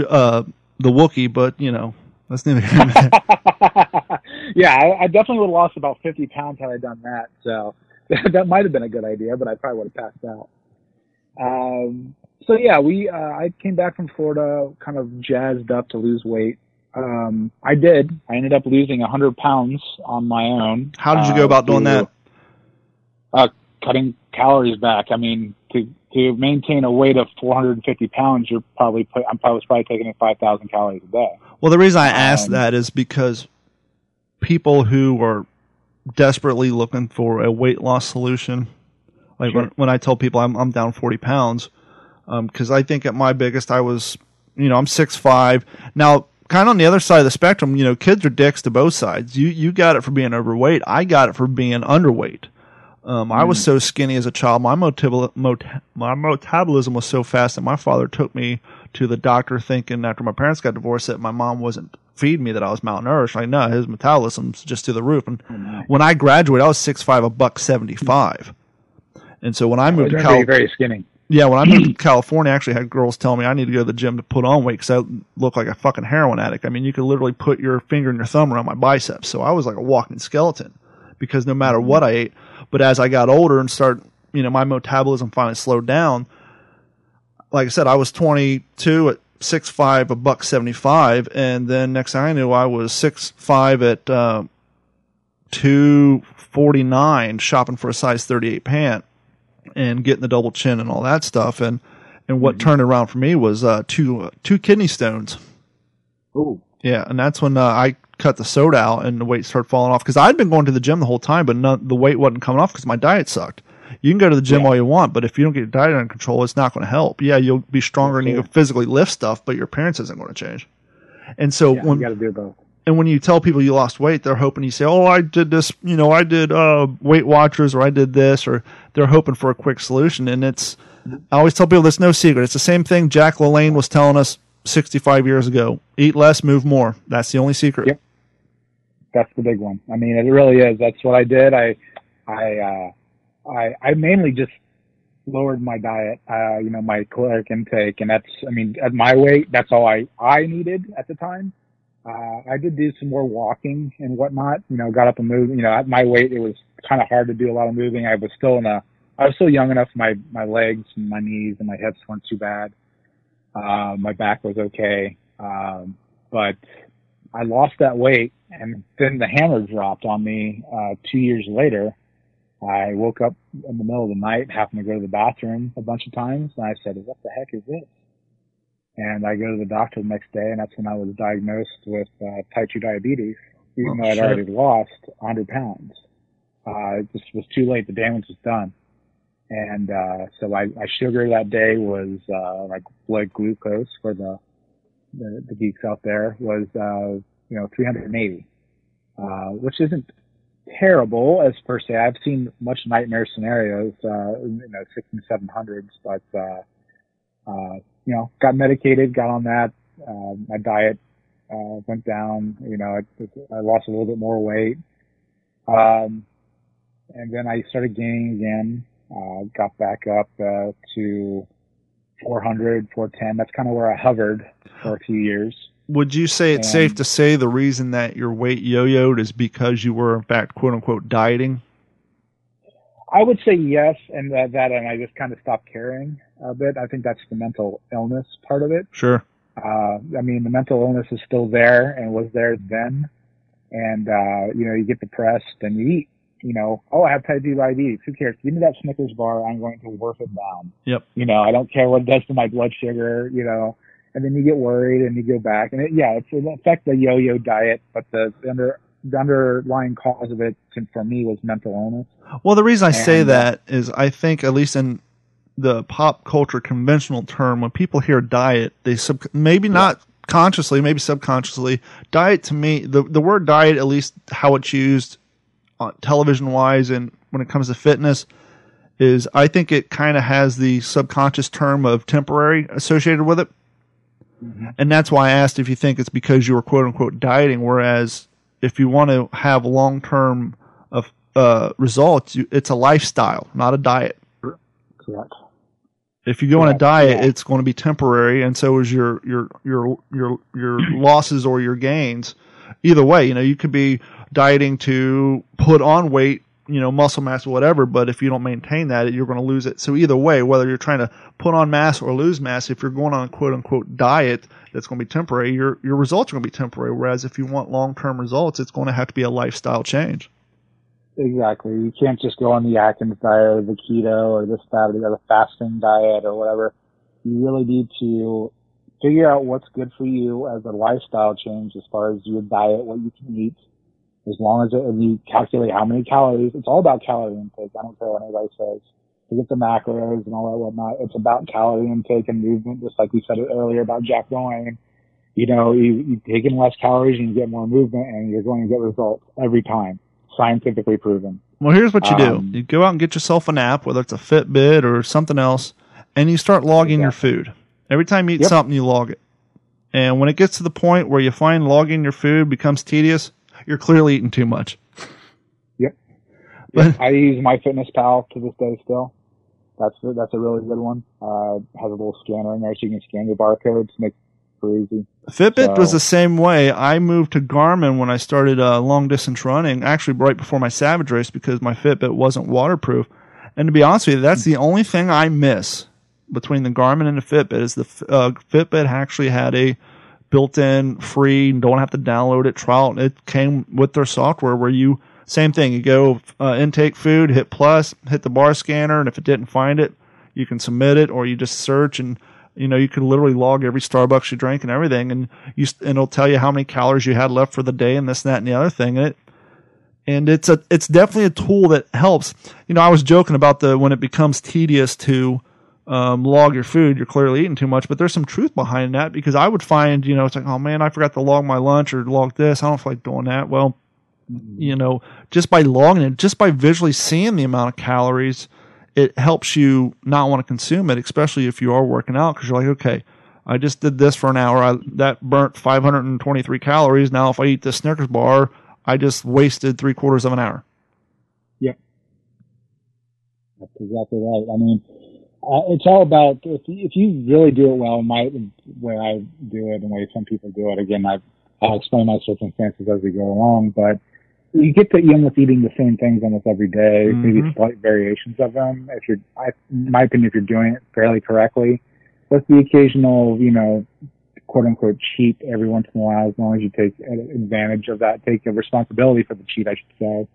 uh, the Wookiee, but you know that's neither yeah, I, I definitely would have lost about 50 pounds had I done that. So that might have been a good idea, but I probably would have passed out. Um, so yeah, we uh, I came back from Florida, kind of jazzed up to lose weight. Um, I did. I ended up losing 100 pounds on my own. How did you go uh, about doing through, that? Uh, cutting calories back. I mean, to to maintain a weight of 450 pounds, you're probably put, I'm probably probably taking in 5,000 calories a day. Well, the reason I ask Um, that is because people who are desperately looking for a weight loss solution, like Sure. when, when I tell people I'm, I'm down 40 pounds, because I think at my biggest I was, you know, I'm six five Now, kind of on the other side of the spectrum, you know, kids are dicks to both sides. You you got it for being overweight. I got it for being underweight. Um, I was so skinny as a child. My motab- mot- my metabolism was so fast that my father took me to the doctor thinking after my parents got divorced that my mom wasn't feeding me that I was malnourished. Like, no, his metabolism's just through the roof. And when I graduated, I was six five, a buck seventy five. And so when I moved to California, very skinny. Yeah, when I moved to California, I actually had girls tell me I need to go to the gym to put on weight because I look like a fucking heroin addict. I mean, you could literally put your finger and your thumb around my biceps. So I was like a walking skeleton because no matter what I ate, but as I got older and started, you know, my metabolism finally slowed down. Like I said, I was 22 at six five, a buck 75. And then next thing I knew, I was six five at, uh, 249 shopping for a size 38 pant and getting the double chin and all that stuff. And and what turned around for me was uh, two uh, two kidney stones. Oh, Yeah, and that's when uh, I cut the soda out and the weight started falling off because I'd been going to the gym the whole time, but none, the weight wasn't coming off because my diet sucked. You can go to the gym Yeah. all you want, but if you don't get your diet under control, it's not going to help. Yeah, you'll be stronger and you can physically lift stuff, but your appearance isn't going to change. And so Yeah, when you got to do both. And when you tell people you lost weight, they're hoping you say, "Oh, I did this, you know, I did uh, Weight Watchers, or I did this," or they're hoping for a quick solution. And it's, I always tell people, there's no secret. It's the same thing Jack LaLanne was telling us 65 years ago: eat less, move more. That's the only secret. Yep. That's the big one. I mean, it really is. That's what I did. I, I, uh, I, I mainly just lowered my diet, uh, you know, my caloric intake, and that's, I mean, at my weight, that's all I, I needed at the time. Uh, I did do some more walking and whatnot, you know, got up and moved, you know, at my weight, it was kind of hard to do a lot of moving. I was still in a, I was still young enough, my, my legs and my knees and my hips weren't too bad. Uh, my back was okay. Um, but I lost that weight and then the hammer dropped on me, uh, two years later. I woke up in the middle of the night, happened to go to the bathroom a bunch of times, and I said, what the heck is this? And I go to the doctor the next day, and that's when I was diagnosed with uh, type 2 diabetes, even Oh, though I'd shit. already lost 100 pounds. Uh, it just was too late. The damage was done. And uh, so my, my sugar that day was uh, like blood glucose for the, the the geeks out there was uh, you know 380, uh, which isn't terrible as per se. I've seen much nightmare scenarios, uh, you know, six and seven hundreds, but, uh, uh, you know, got medicated, got on that, uh, my diet, uh, went down, you know, I, I lost a little bit more weight. Um, and then I started gaining again, uh, got back up, uh, to 400, 410. That's kind of where I hovered for a few years. Would you say it's And- safe to say the reason that your weight yo-yoed is because you were in fact quote unquote dieting? I would say yes, and that, that and I just kind of stopped caring a bit. I think that's the mental illness part of it. Sure. Uh, I mean, the mental illness is still there and was there then. And, uh, you know, you get depressed and you eat, you know, oh, I have type 2 diabetes. Who cares? Give me that Snickers bar. I'm going to work it down. Yep. You know, I don't care what it does to my blood sugar, you know, and then you get worried and you go back and it, yeah, it's an effect the yo-yo diet, but the under, the underlying cause of it for me was mental illness. Well, the reason I say And, uh, that is I think at least in the pop culture conventional term, when people hear diet, they sub maybe not consciously, maybe subconsciously, diet to me, the the word diet, at least how it's used on television wise and when it comes to fitness, is I think it kind of has the subconscious term of temporary associated with it. And that's why I asked if you think it's because you were quote unquote dieting, whereas if you want to have long term of uh, results, you, it's a lifestyle, not a diet. Correct. If you go on a diet, yeah. it's going to be temporary, and so is your your your your your losses or your gains. Either way, you know you could be dieting to put on weight, you know, muscle mass, whatever. But if you don't maintain that, you're going to lose it. So either way, whether you're trying to put on mass or lose mass, if you're going on a quote unquote diet that's going to be temporary, your your results are going to be temporary. Whereas if you want long term results, it's going to have to be a lifestyle change. Exactly. You can't just go on the Atkins diet or the keto or this, that, or the other fasting diet or whatever. You really need to figure out what's good for you as a lifestyle change as far as your diet, what you can eat. As long as it, and you calculate how many calories, it's all about calorie intake. I don't care what anybody says. Forget the macros and all that whatnot. It's about calorie intake and movement, just like we said earlier about Jack LaLanne. You know, you, you take in less calories and you get more movement and you're going to get results every time. Scientifically proven. Well, here's what you Um, do: you go out and get yourself an app, whether it's a Fitbit or something else, and you start logging your food. Every time you eat Yep. something, you log it. And when it gets to the point where you find logging your food becomes tedious, you're clearly eating too much. Yep. But- I use MyFitnessPal to this day still. That's a, that's a really good one. Uh, has a little scanner in there so you can scan your barcodes. Makes easy. Fitbit was the same way. I moved to Garmin when I started uh, long distance running, actually right before my Savage race because my Fitbit wasn't waterproof. And to be honest with you, that's the only thing I miss between the Garmin and the Fitbit is the uh, Fitbit actually had a built-in free, don't have to download it trial. It came with their software where you same thing. You go uh, intake food, hit plus, hit the bar scanner, and if it didn't find it, you can submit it or you just search and you know you can literally log every Starbucks you drank and everything, and you and it'll tell you how many calories you had left for the day and this, and that, and the other thing. And it and it's a it's definitely a tool that helps. You know, I was joking about the when it becomes tedious to um, log your food, you're clearly eating too much. But there's some truth behind that because I would find, you know, it's like, oh man, I forgot to log my lunch or log this. I don't feel like doing that. Well, you know, just by logging it, just by visually seeing the amount of calories, it helps you not want to consume it, especially if you are working out because you're like, okay, I just did this for an hour. I, that burnt 523 calories. Now, if I eat this Snickers bar, I just wasted three quarters of an hour. Yep. That's exactly right. I mean, uh, it's all about if if you really do it well. My way I do it and way some people do it. Again, I I'll explain my circumstances as we go along, but you get to almost eating the same things almost every day, maybe Mhm. slight variations of them. If you're, I, in my opinion, if you're doing it fairly correctly, with the occasional, you know, quote unquote cheat every once in a while, as long as you take advantage of that, take a responsibility for the cheat, I should say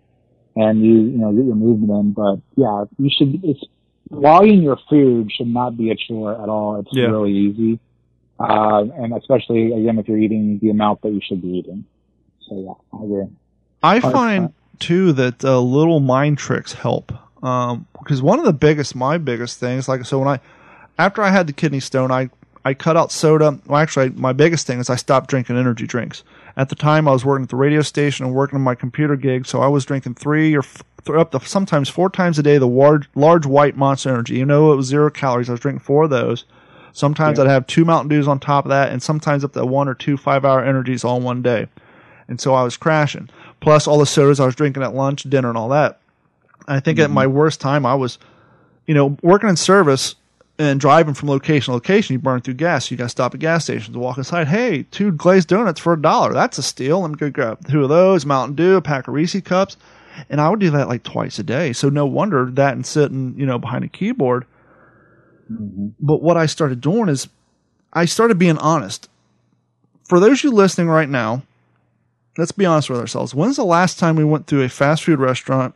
and you you know get your movement in. But yeah, you should. It's logging your food should not be a chore at all. It's Yeah. really easy, uh, and especially again if you're eating the amount that you should be eating. So yeah, I agree. I 100%. find too that uh, little mind tricks help. Um, because one of the biggest, my biggest things, like so when I, after I had the kidney stone, I I cut out soda. Well, actually, my biggest thing is I stopped drinking energy drinks. At the time, I was working at the radio station and working on my computer gig, so I was drinking three or f- up to sometimes four times a day the large, large white Monster Energy. You know, it was zero calories. I was drinking four of those. Sometimes Yeah. I'd have two Mountain Dews on top of that, and sometimes up to one or two five-hour energies all in one day. And so I was crashing. Plus all the sodas I was drinking at lunch, dinner, and all that. I think at mm-hmm. my worst time, I was, you know, working in service and driving from location to location. You burn through gas. You got to stop at gas stations, walk inside. Hey, two glazed donuts for a dollar. That's a steal. Let me go grab two of those, Mountain Dew, a pack of Reese cups. And I would do that like twice a day. So no wonder that and sitting, you know, behind a keyboard. Mm-hmm. But what I started doing is I started being honest. For those of you listening right now, let's be honest with ourselves. When's the last time we went through a fast food restaurant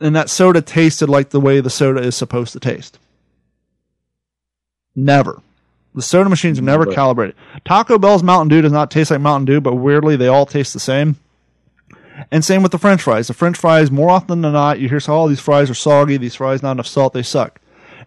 and that soda tasted like the way the soda is supposed to taste? Never. The soda machines are never Never. calibrated. Taco Bell's Mountain Dew does not taste like Mountain Dew, but weirdly they all taste the same. And same with the French fries. The French fries, more often than not, you hear say, "Oh, these fries are soggy. These fries not enough salt. They suck."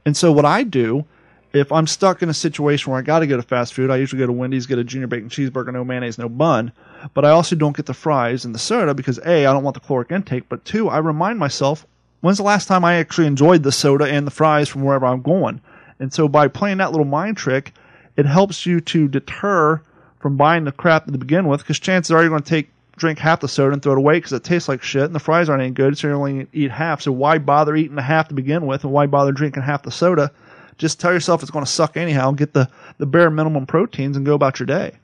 And so what I do, if I'm stuck in a situation where I got to go to fast food, I usually go to Wendy's, get a junior bacon cheeseburger, no mayonnaise, no bun. But I also don't get the fries and the soda because a, I don't want the caloric intake, but two, I remind myself, when's the last time I actually enjoyed the soda and the fries from wherever I'm going? And so by playing that little mind trick, it helps you to deter from buying the crap to begin with because chances are you're going to take drink half the soda and throw it away because it tastes like shit and the fries aren't any good so you only eat half. So why bother eating the half to begin with and why bother drinking half the soda? Just tell yourself it's going to suck anyhow get the, the bare minimum proteins and go about your day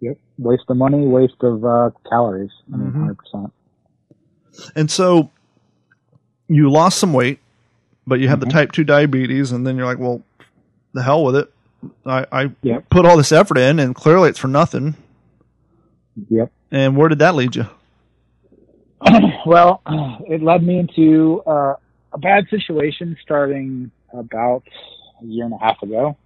Yep. Waste of money, waste of uh, calories. I mean, Mhm. 100%. and so you lost some weight but you have Mhm. the type 2 diabetes and then you're like well the hell with it i, I Yep. put all this effort in and clearly it's for nothing Yep. and where did that lead you well, it led me into uh, a bad situation starting about a year and a half ago.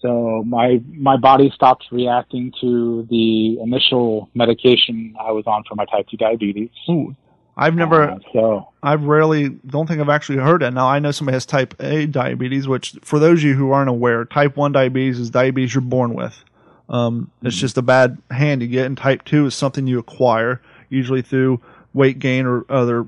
So my my body stopped reacting to the initial medication I was on for my type two diabetes. Ooh, I've never Uh, so I've rarely don't think I've actually heard that. Now I know somebody has type A diabetes, which for those of you who aren't aware, type one diabetes is diabetes you're born with. Um, It's just a bad hand you get, and type two is something you acquire, usually through weight gain or other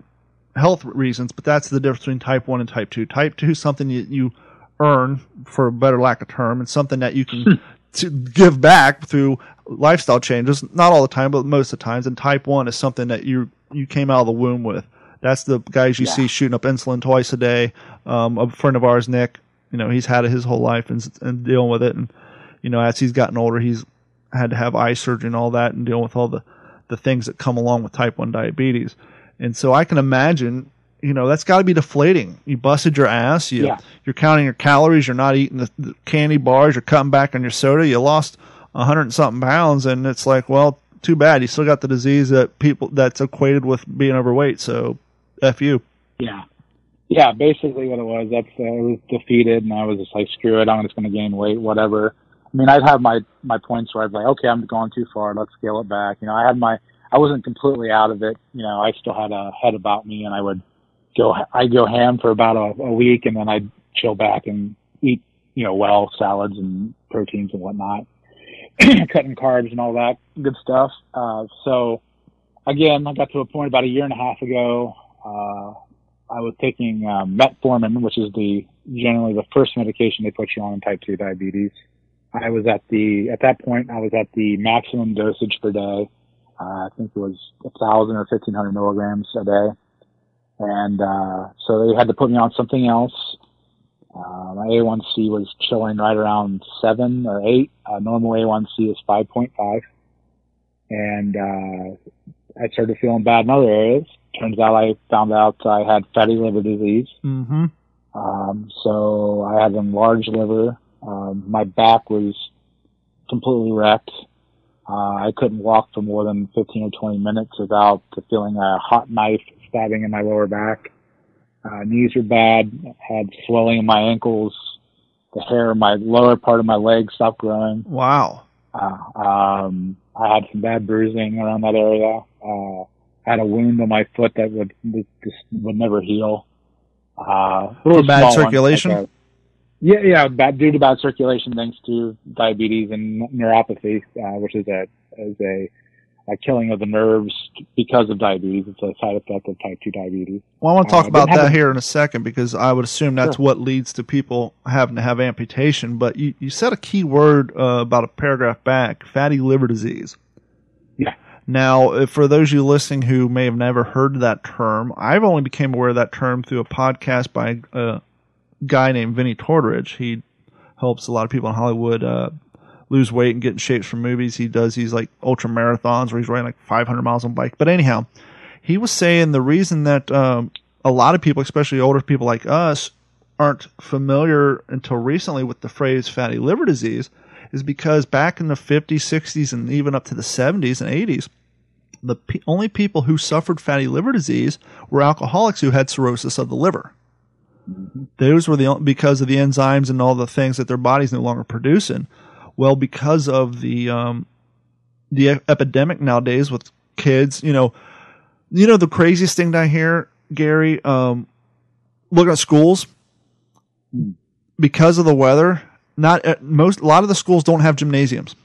health reasons. But that's the difference between type one and type two. Type two is something you, you earn, for a better lack of term, and something that you can to give back through lifestyle changes. Not all the time, but most of the times. And type one is something that you you came out of the womb with. That's the guys you Yeah. see shooting up insulin twice a day. Um, a friend of ours, Nick, you know, he's had it his whole life and, and dealing with it. And you know, as he's gotten older, he's had to have eye surgery and all that, and dealing with all the the things that come along with type one diabetes. And so I can imagine, you know, that's got to be deflating. You busted your ass. You Yeah. you're counting your calories. You're not eating the, the candy bars. You're cutting back on your soda. You lost a hundred and something pounds, and it's like, well, too bad. You still got the disease that people that's equated with being overweight. So, f you. yeah, yeah, basically what it was. That's uh, I was defeated, and I was just like, screw it, I'm just going to gain weight, whatever. I mean, I'd have my my points where I'd be like, okay, I'm going too far. Let's scale it back. You know, I had my I wasn't completely out of it. You know, I still had a head about me, and I would go I go ham for about a, a week, and then I'd chill back and eat you know well salads and proteins and whatnot, cutting carbs and all that good stuff. Uh, so again, I got to a point about a year and a half ago. Uh, I was taking uh, metformin, which is the generally the first medication they put you on in type two diabetes. I was at the at that point I was at the maximum dosage per day. Uh, I think it was a thousand or fifteen hundred milligrams a day, and uh, so they had to put me on something else. Uh, my A1C was chilling right around seven or eight. Uh, normal A1C is five point five, and uh, I started feeling bad in other areas. Turns out I found out I had fatty liver disease. Mm-hmm. Um, so I had an enlarged liver. Um, my back was completely wrecked. Uh, I couldn't walk for more than 15 or 20 minutes without feeling a hot knife stabbing in my lower back. Uh, knees were bad. Had swelling in my ankles. The hair in my lower part of my leg stopped growing. Wow. Uh, um, I had some bad bruising around that area. Uh, I had a wound on my foot that would, just would never heal. Uh, For bad circulation? like yeah, yeah, bad due to bad circulation, thanks to diabetes and neuropathy, uh, which is a is a, a killing of the nerves because of diabetes. It's a side effect of type two diabetes. Well, I want to Uh, talk I about that a- here in a second because I would assume that's Sure. what leads to people having to have amputation. But you, you said a key word uh, about a paragraph back fatty liver disease. Yeah. Now, for those of you listening who may have never heard that term, I've only became aware of that term through a podcast by a guy named Vinnie Tortorich. He helps a lot of people in Hollywood uh, lose weight and get in shapes for movies. He does these like ultra marathons where he's riding like 500 miles on bike. But anyhow, he was saying the reason that um, a lot of people, especially older people like us, aren't familiar until recently with the phrase fatty liver disease is because back in the 50s, 60s, and even up to the 70s and 80s, the pe- only people who suffered fatty liver disease were alcoholics who had cirrhosis of the liver. Those were the because of the enzymes and all the things that their bodies no longer producing. Well, because of the um, the e- epidemic nowadays with kids, you know, you know the craziest thing I hear, Gary, um, looking at schools because of the weather. Not at most. A lot of the schools don't have gymnasiums.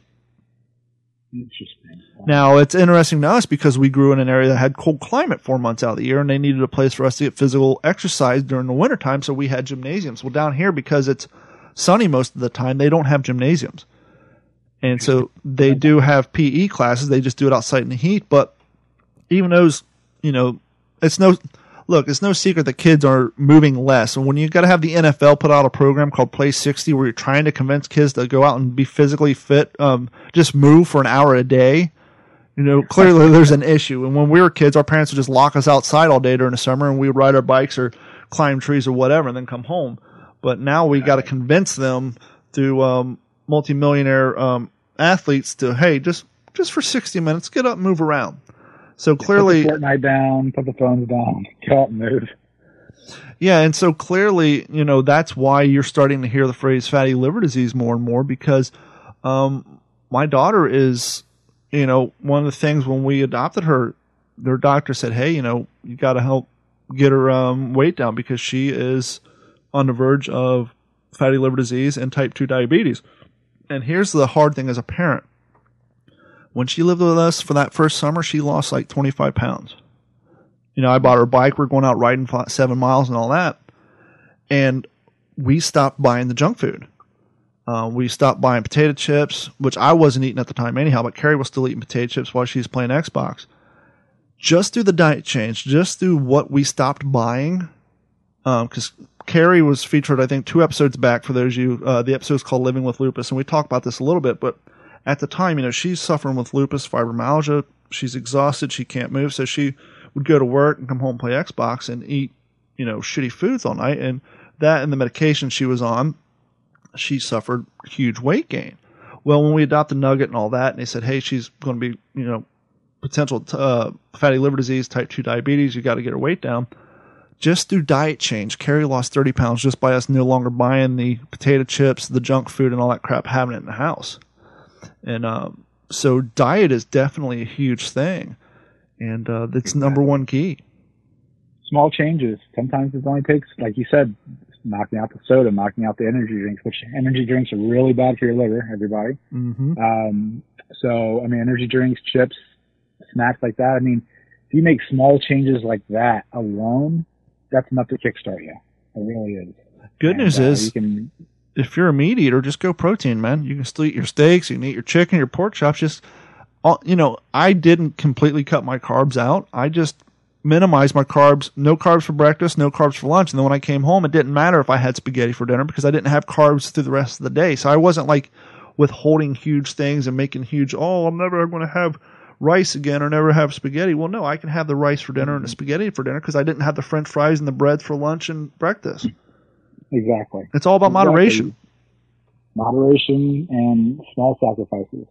Interesting. Now it's interesting to us because we grew in an area that had cold climate four months out of the year, and they needed a place for us to get physical exercise during the wintertime, so we had gymnasiums. Well, down here because it's sunny most of the time, they don't have gymnasiums. And so they do have PE classes. They just do it outside in the heat. But even those, you know, it's no look. It's no secret that kids are moving less. And when you got to have the NFL put out a program called Play 60, where you're trying to convince kids to go out and be physically fit, um, just move for an hour a day. You know, clearly there's an issue. And when we were kids, our parents would just lock us outside all day during the summer, and we would ride our bikes or climb trees or whatever, and then come home. But now we got to convince them through um, multimillionaire um, athletes to hey, just just for 60 minutes, get up, move around. So clearly, put the Fortnite down, put the phones down, get up, move. Yeah, and so clearly, you know, that's why you're starting to hear the phrase fatty liver disease more and more because um, my daughter is, you know, one of the things when we adopted her, their doctor said, hey, you know, you got to help get her um, weight down because she is on the verge of fatty liver disease and type 2 diabetes. And here's the hard thing as a parent. When she lived with us for that first summer, she lost like 25 pounds. You know, I bought her a bike. We're going out riding five, seven miles and all that. And we stopped buying the junk food. Uh, we stopped buying potato chips, which I wasn't eating at the time anyhow, but Carrie was still eating potato chips while she was playing Xbox. Just through the diet change, just through what we stopped buying, because um, Carrie was featured, I think, two episodes back for those of you. Uh, the episode is called Living with Lupus, and we talked about this a little bit, but at the time, you know, she's suffering with lupus, fibromyalgia. She's exhausted. She can't move. So she would go to work and come home, play Xbox, and eat, you know, shitty foods all night. And that and the medication she was on, she suffered huge weight gain. Well, when we adopted Nugget and all that, and they said, hey, she's going to be, you know, potential uh, fatty liver disease, type 2 diabetes, you got to get her weight down just through diet change, Carrie lost 30 pounds just by us no longer buying the potato chips, the junk food, and all that crap, having it in the house. And um, so diet is definitely a huge thing. And uh, that's number one key. Small changes. Sometimes it only takes, like you said, knocking out the soda, knocking out the energy drinks, which energy drinks are really bad for your liver, everybody. Mm-hmm. Um, so, I mean, energy drinks, chips, snacks like that. I mean, if you make small changes like that alone, that's enough to kickstart you. It really is. Good and, news uh, is, you can if you're a meat eater, just go protein, man. You can still eat your steaks, you can eat your chicken, your pork chops. Just, all, you know, I didn't completely cut my carbs out. I just minimized my carbs. No carbs for breakfast, no carbs for lunch. And then when I came home, it didn't matter if I had spaghetti for dinner because I didn't have carbs through the rest of the day. So I wasn't like withholding huge things and making huge. Oh, I'm never going to have rice again or never have spaghetti. Well, no, I can have the rice for dinner and the spaghetti for dinner because I didn't have the French fries and the bread for lunch and breakfast. exactly. It's all about Exactly. moderation. Moderation and small sacrifices.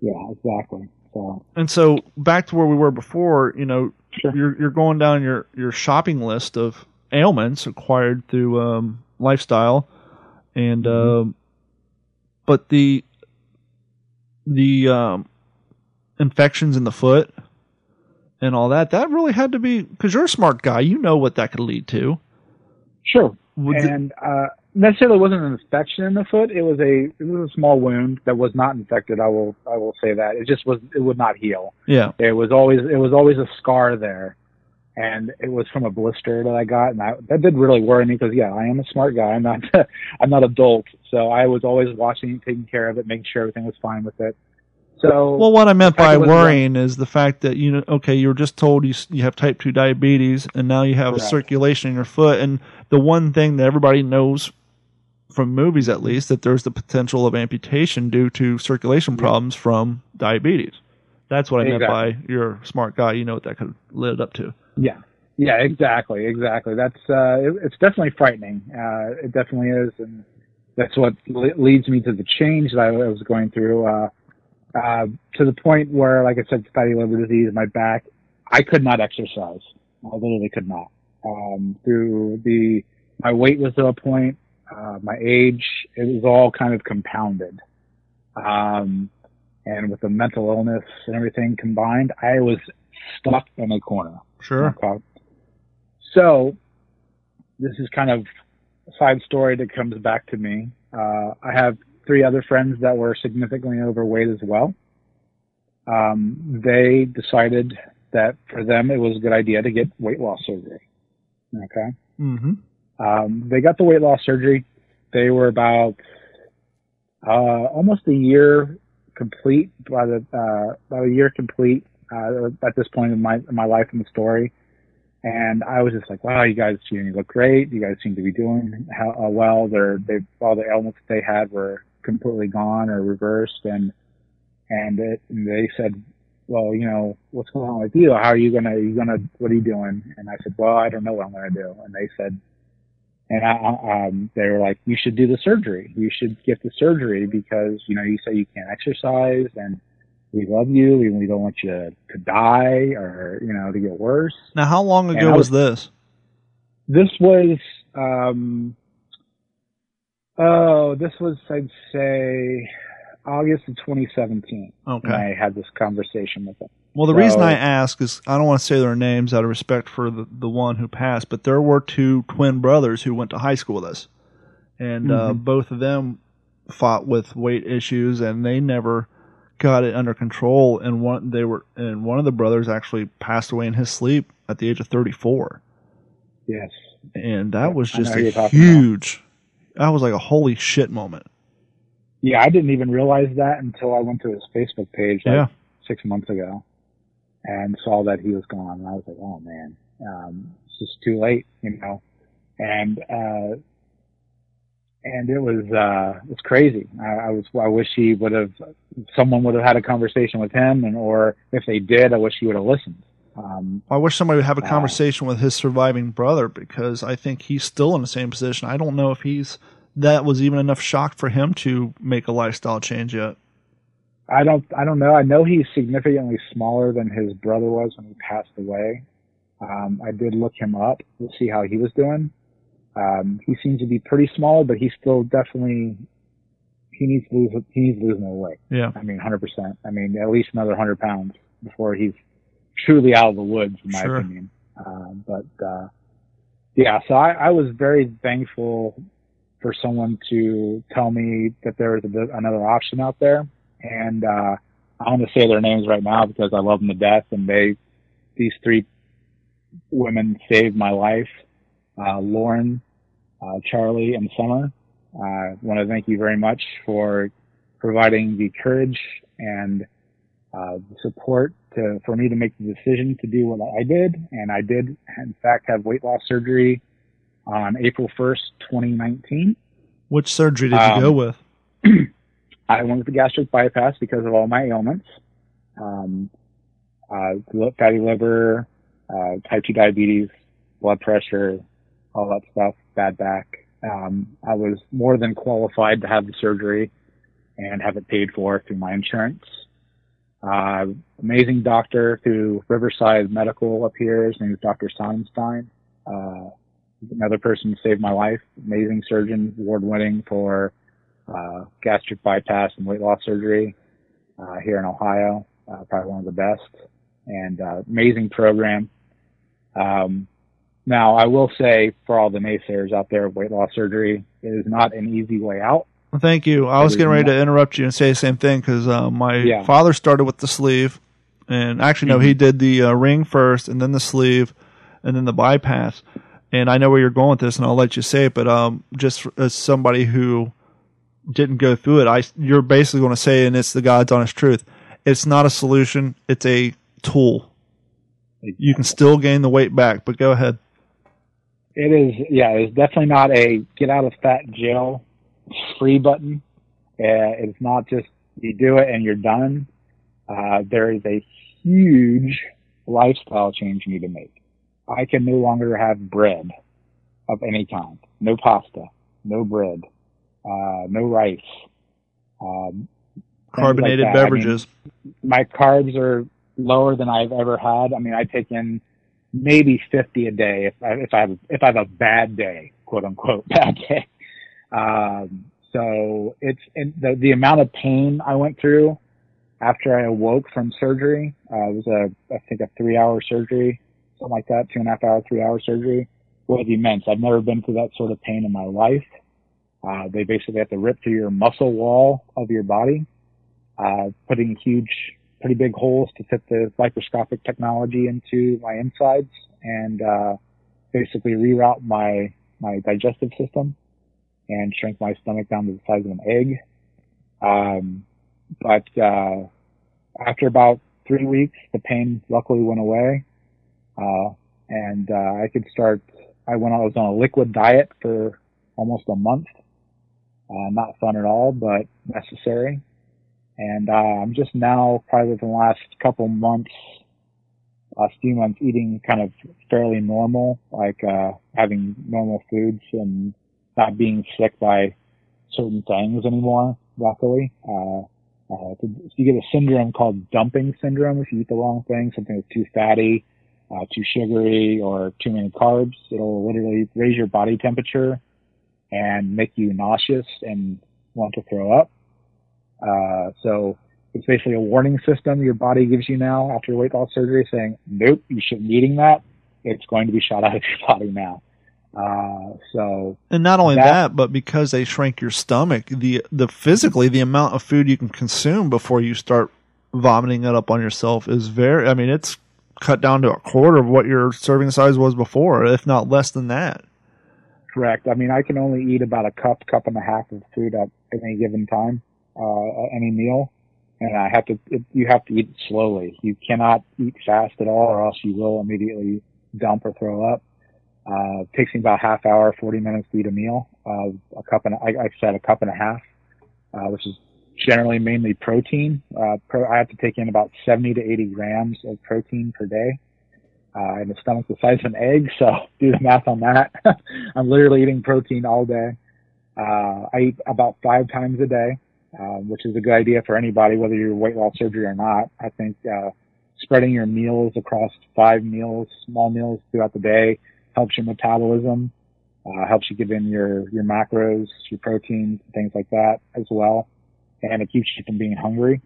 Yeah, exactly. So And so back to where we were before, you know, Sure. you're you're going down your your shopping list of ailments acquired through um, lifestyle, and Mm-hmm. um, but the the um, infections in the foot and all that that really had to be because you're a smart guy, you know what that could lead to. sure. Would the- and uh, necessarily wasn't an infection in the foot. It was a it was a small wound that was not infected. I will I will say that it just was it would not heal. yeah, It was always it was always a scar there, and it was from a blister that I got, and I, that did really worry me because yeah, I am a smart guy. I'm not I'm not adult, so I was always watching, taking care of it, making sure everything was fine with it. So Well, what I meant by worrying is the fact that you know, okay, you were just told you you have type two diabetes, and now you have a Correct. circulation in your foot, and the one thing that everybody knows from movies, at least, that there's the potential of amputation due to circulation problems from diabetes. That's what I meant by you're a smart guy. You know what that could lead up to. Yeah, yeah, exactly, exactly. That's uh, it, it's definitely frightening. Uh, it definitely is, and that's what le- leads me to the change that I was going through. Uh, uh, to the point where, like I said, fatty liver disease, my back, I could not exercise. I literally could not. Um, through the, my weight was to a point, uh, my age, it was all kind of compounded. Um, and with the mental illness and everything combined, I was stuck in a corner. Sure. Okay. So this is kind of a side story that comes back to me. Uh, I have three other friends that were significantly overweight as well. Um, they decided that for them it was a good idea to get weight loss surgery. Okay. Mm-hmm. Um, they got the weight loss surgery. They were about uh, almost a year complete by the uh, about a year complete uh, at this point in my in my life and the story. And I was just like, wow, you guys, you look great. You guys seem to be doing how, uh, well. They're, they've all the ailments that they had were completely gone or reversed. And, and, it, and they said, well, you know, what's going on with you? How are you gonna, you gonna, what are you doing? And I said, well, I don't know what I'm gonna do. And they said, and I, um, they were like, you should do the surgery. You should get the surgery because, you know, you say you can't exercise and we love you and we don't want you to, to die or, you know, to get worse. Now, how long ago was, was, this? This was, um, oh, this was, I'd say, August of 2017. Okay. I had this conversation with them. Well, the so, reason I ask is I don't want to say their names out of respect for the, the one who passed, but there were two twin brothers who went to high school with us. And uh, mm-hmm. uh, both of them fought with weight issues, and they never got it under control. And one they were, and one of the brothers actually passed away in his sleep at the age of 34. Yes, and that was just a huge. About. That was like a holy shit moment. Yeah, I didn't even realize that until I went to his Facebook page like yeah. six months ago and saw that he was gone. And I was like, oh man, um, it's just too late, you know. And uh, and it was uh, it's crazy. I, I was I wish he would have someone would have had a conversation with him, and or if they did, I wish he would have listened. Um, I wish somebody would have a uh, conversation uh, with his surviving brother because I think he's still in the same position. I don't know if he's that was even enough shock for him to make a lifestyle change yet. I don't I don't know. I know he's significantly smaller than his brother was when he passed away. Um, I did look him up to see how he was doing. Um, he seems to be pretty small, but he's still definitely he needs to lose he needs to lose more weight. Yeah, I mean, hundred percent. I mean, at least another hundred pounds before he's truly out of the woods, in my sure. opinion. Uh, but uh, yeah, so I, I was very thankful for someone to tell me that there was a, another option out there, and uh, I want to say their names right now because I love them to death, and they these three women saved my life. Uh, Lauren, uh, Charlie, and Summer. I want to thank you very much for providing the courage and uh, support to, for me to make the decision to do what I did. And I did, in fact, have weight loss surgery on April 1st, 2019. Which surgery did you um, go with? I went with the gastric bypass because of all my ailments. Um, uh, fatty liver, uh, type 2 diabetes, blood pressure, all that stuff, bad back. Um, I was more than qualified to have the surgery and have it paid for through my insurance. Uh, amazing doctor through Riverside Medical up here. His name is Dr. Sonnenstein. Uh, another person saved my life. Amazing surgeon, award winning for uh, gastric bypass and weight loss surgery uh, here in Ohio. Uh, probably one of the best and uh, amazing program. Um, now, I will say for all the naysayers out there, weight loss surgery is not an easy way out. Well, thank you. I was getting ready to interrupt you and say the same thing because uh, my yeah. father started with the sleeve, and actually, no, mm-hmm. he did the uh, ring first, and then the sleeve, and then the bypass. And I know where you're going with this, and I'll let you say it. But um, just as somebody who didn't go through it, I you're basically going to say, and it's the God's honest truth. It's not a solution; it's a tool. You can still gain the weight back, but go ahead. It is, yeah, it's definitely not a get out of fat jail free button. Uh, it's not just you do it and you're done. Uh, there is a huge lifestyle change you need to make. I can no longer have bread of any kind. No pasta, no bread, uh, no rice. Um, Carbonated like beverages. I mean, my carbs are lower than I've ever had. I mean, I take in maybe 50 a day if I, if I have, if I have a bad day, quote unquote, bad day. Um, so it's the, the amount of pain I went through after I awoke from surgery, uh, it was a, I think a three hour surgery, something like that, two and a half hour, three hour surgery was immense. I've never been through that sort of pain in my life. Uh, they basically have to rip through your muscle wall of your body, uh, putting huge pretty big holes to fit the microscopic technology into my insides and uh, basically reroute my my digestive system and shrink my stomach down to the size of an egg. Um, but uh, after about three weeks, the pain luckily went away, uh, and uh, I could start. I went. I was on a liquid diet for almost a month. Uh, not fun at all, but necessary. And uh, I'm just now, probably within the last couple months, last few months, eating kind of fairly normal, like uh, having normal foods and not being sick by certain things anymore. Luckily, uh, uh, you get a syndrome called dumping syndrome if you eat the wrong thing, something that's too fatty, uh, too sugary, or too many carbs. It'll literally raise your body temperature and make you nauseous and want to throw up. Uh, so it's basically a warning system your body gives you now after weight loss surgery saying, nope, you shouldn't be eating that. It's going to be shot out of your body now. Uh, so and not only that, that, but because they shrink your stomach, the the physically the amount of food you can consume before you start vomiting it up on yourself is very. I mean, it's cut down to a quarter of what your serving size was before, if not less than that. Correct. I mean, I can only eat about a cup, cup and a half of food at any given time, uh, any meal, and I have to. It, you have to eat slowly. You cannot eat fast at all, or else you will immediately dump or throw up. Uh, it takes me about half hour, 40 minutes to eat a meal. Uh, a cup and I, I said a cup and a half, uh, which is generally mainly protein. Uh, pro, I have to take in about 70 to 80 grams of protein per day. Uh, and the stomach the size of an egg, so do the math on that. I'm literally eating protein all day. Uh, I eat about five times a day, uh, which is a good idea for anybody, whether you're weight loss surgery or not. I think uh, spreading your meals across five meals, small meals throughout the day, helps your metabolism, uh, helps you give in your, your macros, your proteins, things like that as well. And it keeps you from being hungry.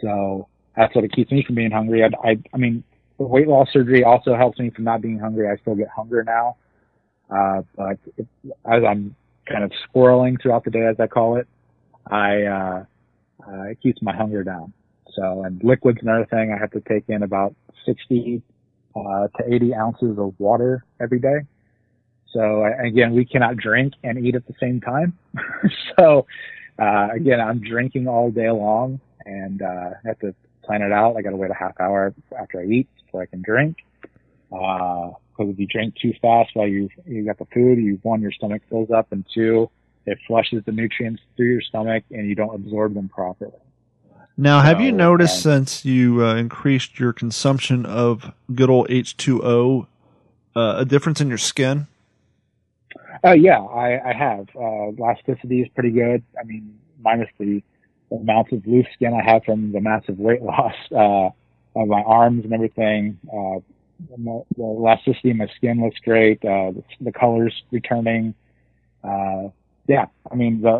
So that's what it keeps me from being hungry. I, I, I mean, weight loss surgery also helps me from not being hungry. I still get hunger now. Uh, but it, as I'm kind of squirreling throughout the day, as I call it, I, uh, uh, it keeps my hunger down. So, and liquids another thing. I have to take in about 60 uh, to 80 ounces of water every day. So again, we cannot drink and eat at the same time. so uh, again, I'm drinking all day long and uh, I have to plan it out. I got to wait a half hour after I eat so I can drink. Because uh, if you drink too fast while you you got the food, you one your stomach fills up, and two, it flushes the nutrients through your stomach and you don't absorb them properly. Now, have you noticed since you uh, increased your consumption of good old H2O uh, a difference in your skin? Uh, yeah, I, I have. Uh, elasticity is pretty good. I mean, minus the amounts of loose skin I have from the massive weight loss uh, of my arms and everything. Uh, the elasticity in my skin looks great. the, the colors returning yeah, I mean, the,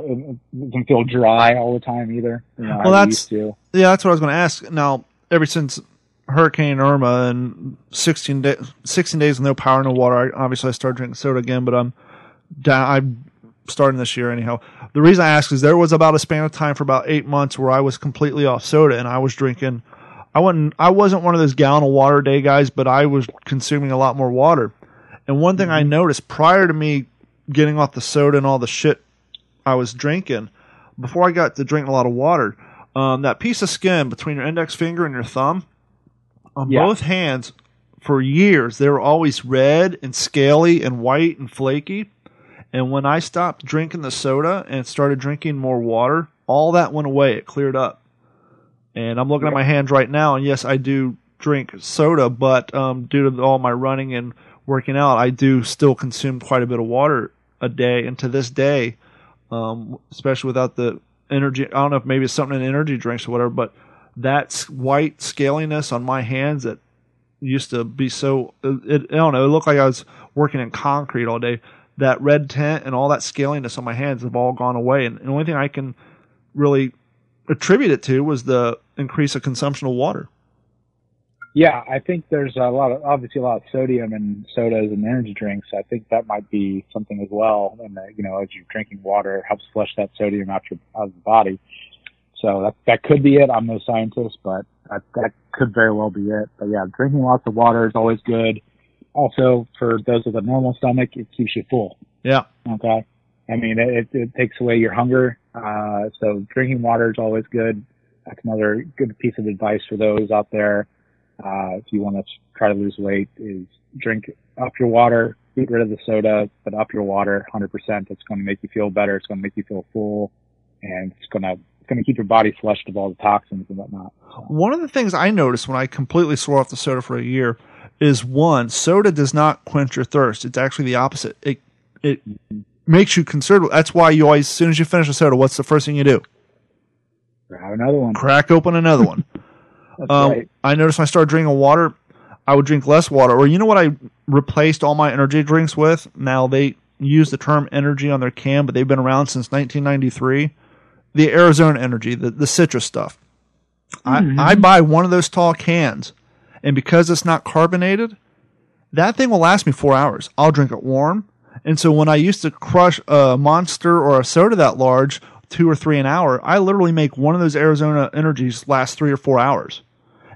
it doesn't feel dry all the time either. You know, well, that's yeah, that's what I was going to ask. Now, ever since Hurricane Irma and 16, day, 16 days with no power, no water, I, obviously I started drinking soda again, but I'm down. I'm starting this year anyhow. The reason I ask is there was about a span of time for about eight months where I was completely off soda and I was drinking. I wasn't. I wasn't one of those gallon of water day guys, but I was consuming a lot more water. And one thing I mm-hmm. noticed prior to me getting off the soda and all the shit I was drinking, before I got to drinking a lot of water, um, that piece of skin between your index finger and your thumb on yeah. both hands for years they were always red and scaly and white and flaky. And when I stopped drinking the soda and started drinking more water, all that went away. It cleared up. And I'm looking yeah. at my hands right now, and yes, I do drink soda, but um, due to all my running and working out, I do still consume quite a bit of water a day. And to this day, um, especially without the energy, I don't know if maybe it's something in energy drinks or whatever, but that white scaliness on my hands that used to be so, it, I don't know, it looked like I was working in concrete all day. That red tint and all that scaliness on my hands have all gone away. And the only thing I can really attribute it to was the increase of consumption of water. Yeah, I think there's a lot of obviously a lot of sodium in sodas and energy drinks. I think that might be something as well. And you know, as you're drinking water, it helps flush that sodium out your out of the body. So that that could be it. I'm no scientist, but that that could very well be it. But yeah, drinking lots of water is always good. also for those with a normal stomach, it keeps you full. Yeah. Okay. I mean, it, it takes away your hunger. Uh, so drinking water is always good. That's another good piece of advice for those out there. Uh, if you want to try to lose weight is drink up your water, get rid of the soda, but up your water 100%. It's going to make you feel better. It's going to make you feel full and it's going to, it's going to keep your body flushed of all the toxins and whatnot. One of the things I noticed when I completely swore off the soda for a year is one, soda does not quench your thirst. It's actually the opposite. It, it, makes you considerable. That's why you always, as soon as you finish a soda, what's the first thing you do? Grab another one. Crack open another one. Um, right. I noticed when I started drinking water, I would drink less water. Or you know what I replaced all my energy drinks with? Now they use the term energy on their can, but they've been around since 1993. The Arizona Energy, the, the citrus stuff. Mm-hmm. I, I buy one of those tall cans, and because it's not carbonated, that thing will last me four hours. I'll drink it warm. And so when I used to crush a monster or a soda that large, two or three an hour, I literally make one of those Arizona energies last three or four hours.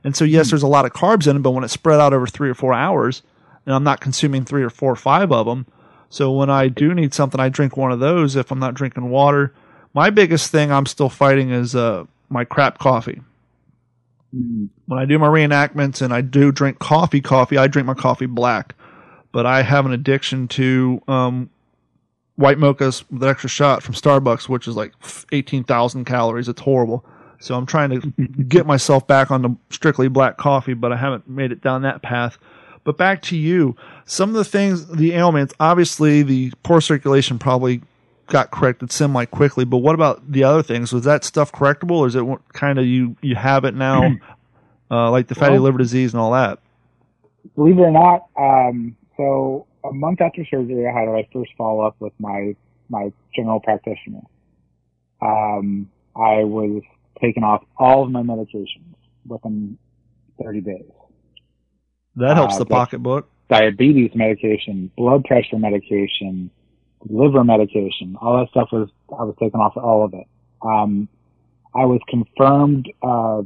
And so, yes, there's a lot of carbs in it, but when it's spread out over three or four hours, and I'm not consuming three or four or five of them. So when I do need something, I drink one of those if I'm not drinking water. My biggest thing I'm still fighting is uh, my crap coffee. Mm. When I do my reenactments and I do drink coffee, coffee, I drink my coffee black. But I have an addiction to um, white mochas with an extra shot from Starbucks, which is like 18,000 calories. It's horrible. So I'm trying to get myself back onto strictly black coffee, but I haven't made it down that path. But back to you. Some of the things, the ailments, obviously the poor circulation probably got corrected semi quickly. But what about the other things? Was that stuff correctable, or is it kind of you you have it now, uh, like the fatty Well- liver disease and all that? believe it or not, um, so a month after surgery, I had my first follow up with my my general practitioner. Um, I was taking off all of my medications within 30 days. That helps Uh, the pocketbook. Diabetes medication, blood pressure medication, liver medication, all that stuff was I was taking off all of it. Um, I was confirmed uh,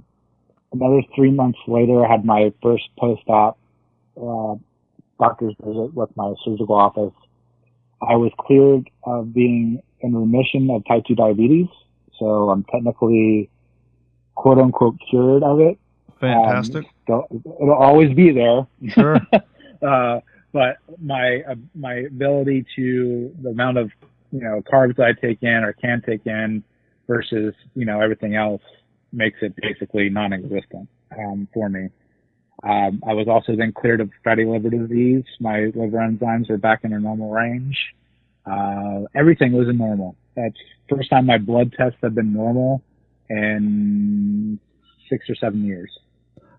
another three months later. I had my first post-op uh, doctor's visit with my surgical office. I was cleared of being in remission of type 2 diabetes. So I'm technically quote unquote cured of it. Fantastic. Um, it'll always be there. Sure. Uh, but my, uh, my ability to the amount of, you know, carbs that I take in or can take in versus, you know, everything else makes it basically non-existent, um, for me. Um, I was also then cleared of fatty liver disease. My liver enzymes are back in their normal range. Uh, everything was in normal. That's first time my blood tests have been normal in six or seven years.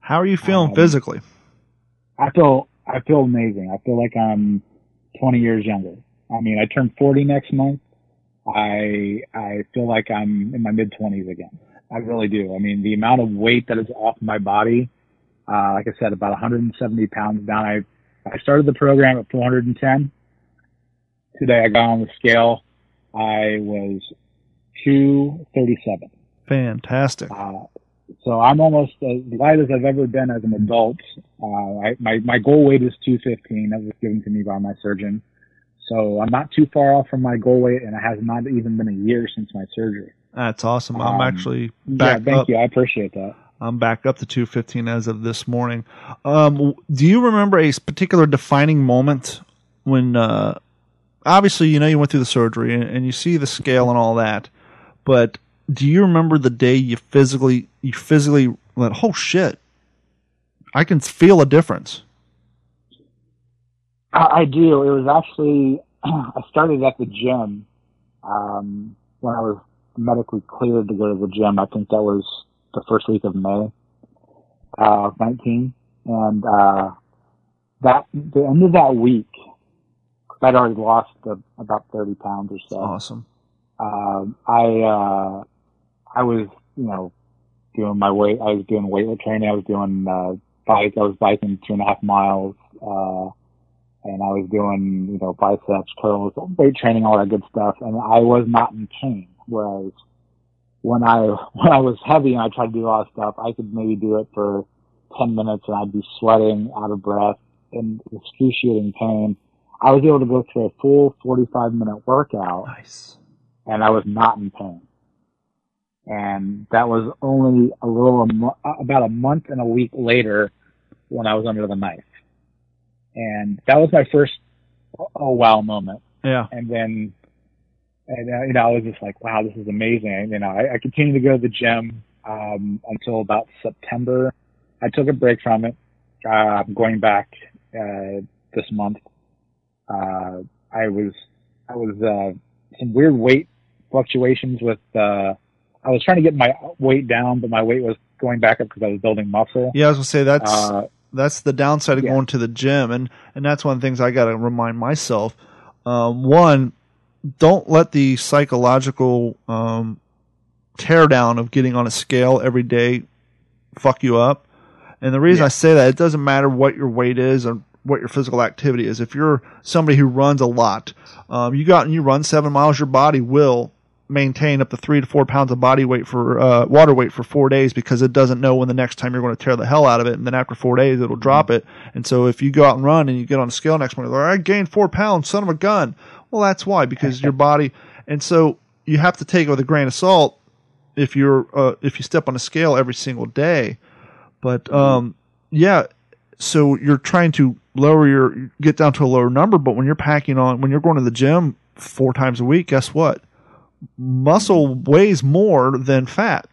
How are you feeling Um, physically? I feel I feel amazing. I feel like I'm 20 years younger. I mean, I turn 40 next month. I I feel like I'm in my mid 20s again. I really do. I mean, the amount of weight that is off my body, uh, like I said, about 170 pounds down. I I started the program at 410. Today I got on the scale. I was 237. Fantastic. Uh, so I'm almost as light as I've ever been as an adult. Uh, I, my, my goal weight is 215. That was given to me by my surgeon. So I'm not too far off from my goal weight and it has not even been a year since my surgery. That's awesome. I'm Um, actually Yeah, back thank up. you. I appreciate that. I'm back up to 215 as of this morning. Um, do you remember a particular defining moment when, uh, obviously, you know, you went through the surgery and, and you see the scale and all that, but do you remember the day you physically, you physically went, oh shit, I can feel a difference? I, I do. It was actually, I started at the gym, um, when I was medically cleared to go to the gym. I think that was the first week of May, uh, 19. And, uh, that, the end of that week, I'd already lost uh, about 30 pounds or so. Awesome. um, I uh, I was you know doing my weight. I was doing weight training. I was doing uh, bike. I was biking two and a half miles, uh, and I was doing you know biceps, curls, weight training, all that good stuff. And I was not in pain. Whereas when I when I was heavy and I tried to do a lot of stuff, I could maybe do it for ten minutes and I'd be sweating, out of breath, in excruciating pain. I was able to go through a full 45 minute workout Nice. and I was not in pain. And that was only a little, uh, about a month and a week later when I was under the knife. And that was my first, oh wow moment. Yeah. And then, and, uh, you know, I was just like, wow, this is amazing. You know, I, I continued to go to the gym, um, until about September. I took a break from it. Uh, I'm going back, uh, this month. Uh, I was, I was, uh, some weird weight fluctuations with, uh, I was trying to get my weight down, but my weight was going back up because I was building muscle. Yeah, I was gonna say that's Uh, that's the downside of yeah. going to the gym, and and that's one of the things I got to remind myself. Um, one, don't let the psychological um, teardown of getting on a scale every day fuck you up. And the reason Yeah. I say that, it doesn't matter what your weight is or what your physical activity is. If you're somebody who runs a lot, um, you go out and you run seven miles, your body will maintain up to three to four pounds of body weight for uh, water weight for four days because it doesn't know when the next time you're going to tear the hell out of it, and then after four days it'll drop it. And so if you go out and run and you get on a scale next morning, like, I gained four pounds, son of a gun. Well, that's why because your body, and so you have to take it with a grain of salt if you're uh, if you step on a scale every single day. But um, yeah, so you're trying to lower your get down to a lower number, but when you're packing on when you're going to the gym four times a week, guess what? Muscle weighs more than fat.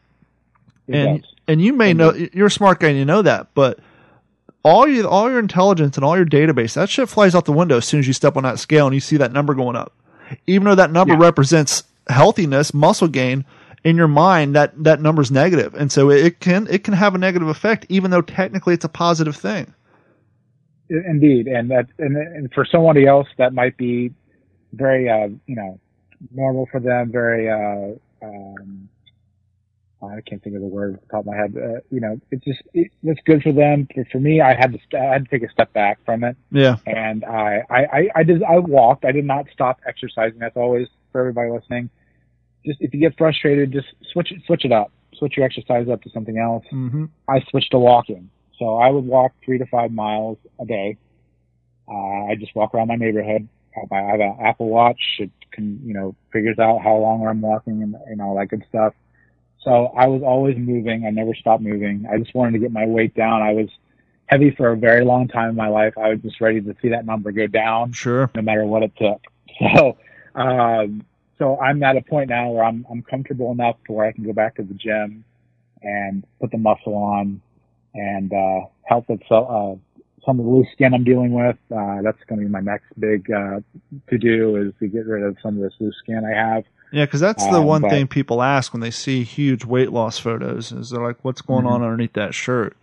it and does. and you may know you're a smart guy and you know that, but all you all your intelligence and all your database that shit flies out the window as soon as you step on that scale and you see that number going up. Even though that number Yeah. represents healthiness, muscle gain, in your mind that that number's negative, and so it can it can have a negative effect, even though technically it's a positive thing. Indeed, and that and, and for somebody else that might be very uh, you know normal for them, very uh, um, I can't think of the word off the top of my head. Uh, you know, it's just it, it's good for them. For, for me, I had to I had to take a step back from it, Yeah, and I I I, I did I walked. I did not stop exercising. That's always for everybody listening. Just if you get frustrated, just switch it switch it up. Switch your exercise up to something else. hmm I switched to walking. So I would walk three to five miles a day. Uh, I just walk around my neighborhood. I have my- I have an Apple Watch. It can, you know, figures out how long I'm walking and, and all that good stuff. So I was always moving. I never stopped moving. I just wanted to get my weight down. I was heavy for a very long time in my life. I was just ready to see that number go down sure. no matter what it took. So, um, so I'm at a point now where I'm I'm comfortable enough to where I can go back to the gym and put the muscle on and uh, help with so, uh, some of the loose skin I'm dealing with. Uh, that's going to be my next big uh, to do is to get rid of some of this loose skin I have. Yeah, because that's the Um, one but- thing people ask when they see huge weight loss photos. Is they're like, "What's going Mhm. on underneath that shirt?"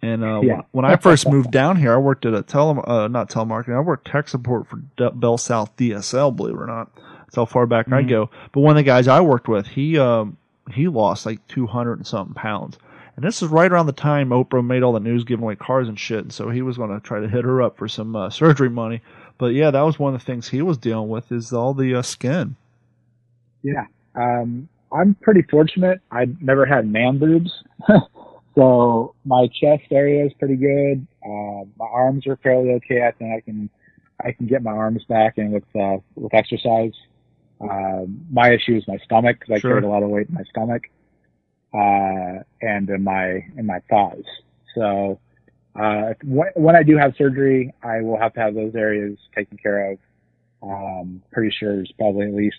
And uh, Yeah. when I first moved down here, I worked at a tele, uh, not telemarketing. I worked tech support for BellSouth DSL. Believe it or not, that's how far back I Mhm. go. But one of the guys I worked with, he um, he lost like two hundred and something pounds. And this is right around the time Oprah made all the news giving away cars and shit. And so he was going to try to hit her up for some uh, surgery money. But yeah, that was one of the things he was dealing with is all the uh, skin. Yeah. Um, I'm pretty fortunate. I never had man boobs. so my chest area is pretty good. Uh, my arms are fairly okay. I think I can, I can get my arms back in with, uh, with exercise. Um, my issue is my stomach because I Sure. carried a lot of weight in my stomach, uh, and in my, in my thighs. So, uh, when, when I do have surgery, I will have to have those areas taken care of. Um, pretty sure there's probably at least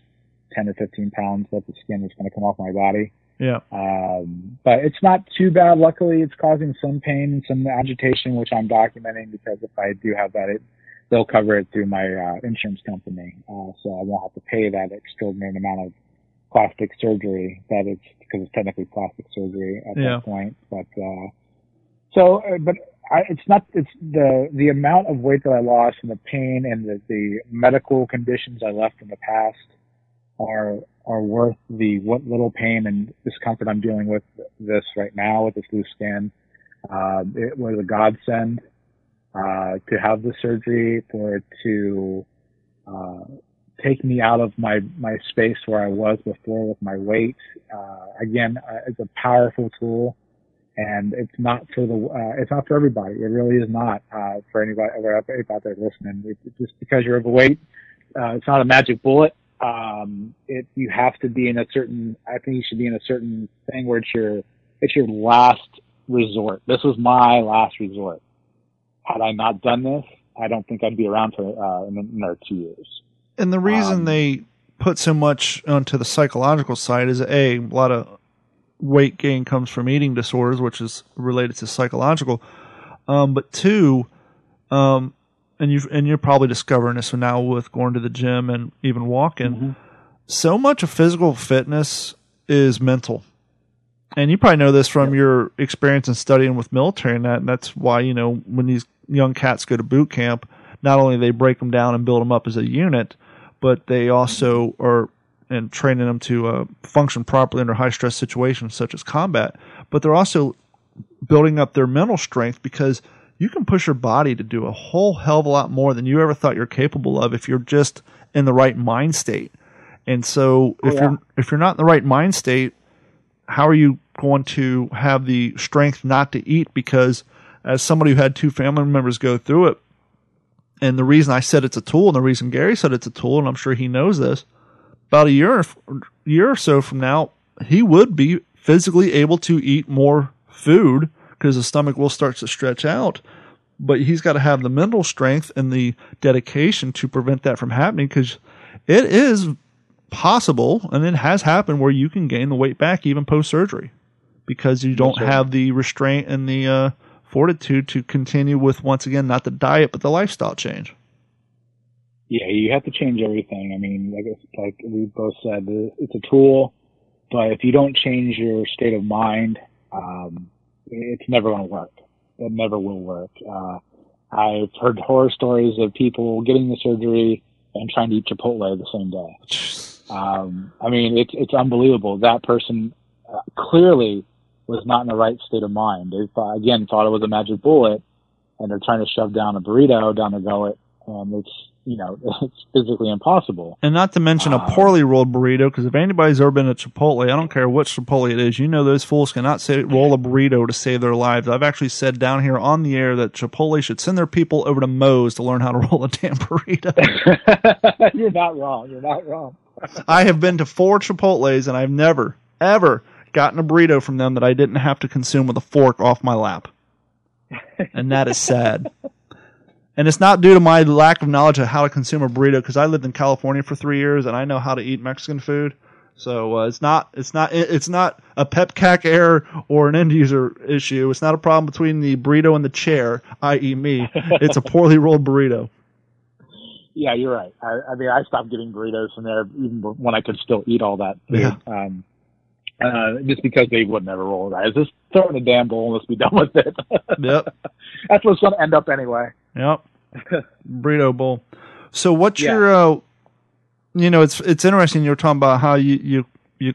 10 or 15 pounds worth of skin that's going to come off my body. Yeah. Um, but it's not too bad. Luckily, it's causing some pain and some agitation, which I'm documenting because if I do have that, it, they'll cover it through my uh, insurance company. Uh, so I won't have to pay that extraordinary amount of plastic surgery that it's because it's technically plastic surgery at Yeah. that point. But, uh, so, uh, but I, it's not, it's the, the amount of weight that I lost and the pain and the, the medical conditions I left in the past are are worth the what little pain and discomfort I'm dealing with this right now with this loose skin. Uh, it was a godsend uh, to have the surgery for to uh, take me out of my my space where I was before with my weight. Uh, again, uh, it's a powerful tool. and it's not for the uh, it's not for everybody. It really is not uh, for anybody out there listening. It, just because you're overweight, uh, it's not a magic bullet. Um, it you have to be in a certain. I think you should be in a certain thing where it's your it's your last resort. This was my last resort. Had I not done this, I don't think I'd be around for uh, in another two years. And the reason um, they put so much onto the psychological side is a, a lot of weight gain comes from eating disorders, which is related to psychological. Um, but two, um, and you and you're probably discovering this now with going to the gym and even walking. Mm-hmm. So much of physical fitness is mental, and you probably know this from yep. your experience in studying with military and that. And that's why you know when these young cats go to boot camp, not only they break them down and build them up as a unit, but they also are and training them to uh, function properly under high stress situations such as combat. But they're also building up their mental strength because you can push your body to do a whole hell of a lot more than you ever thought you're capable of if you're just in the right mind state. And so oh, if yeah. you're if you're not in the right mind state, how are you going to have the strength not to eat because as somebody who had two family members go through it, and the reason I said it's a tool, and the reason Gary said it's a tool, and I'm sure he knows this, about a year year or so from now, he would be physically able to eat more food because the stomach will start to stretch out. But he's got to have the mental strength and the dedication to prevent that from happening because it is possible and it has happened where you can gain the weight back even post surgery because you don't have the restraint and the uh, fortitude to continue with once again not the diet but the lifestyle change. Yeah, you have to change everything. I mean, like like we both said, it's a tool, but if you don't change your state of mind, um, it's never going to work. It never will work. Uh, I've heard horror stories of people getting the surgery and trying to eat Chipotle the same day. Um, I mean, it's it's unbelievable. That person uh, clearly was not in the right state of mind. They thought, again thought it was a magic bullet, and they're trying to shove down a burrito down their gullet, and it's you know it's physically impossible. And not to mention a um, poorly rolled burrito, because if anybody's ever been at Chipotle, I don't care which Chipotle it is, you know those fools cannot say roll a burrito to save their lives. I've actually said down here on the air that Chipotle should send their people over to Moe's to learn how to roll a damn burrito. You're not wrong. You're not wrong. I have been to four Chipotles and I've never, ever gotten a burrito from them that I didn't have to consume with a fork off my lap. And that is sad. And it's not due to my lack of knowledge of how to consume a burrito because I lived in California for three years and I know how to eat Mexican food. So uh, it's not it's not it's not a PEBCAK error or an end user issue. It's not a problem between the burrito and the chair, i.e., me. It's a poorly rolled burrito. Yeah, you're right. I, I mean, I stopped getting burritos from there even when I could still eat all that food. Yeah. Um, uh, just because they would never roll it out. Just throw in a damn bowl and let's be done with it. yep. That's what's going to end up anyway. Yep. Burrito bowl. So what's yeah. your, uh, you know, it's it's interesting. You're talking about how you you you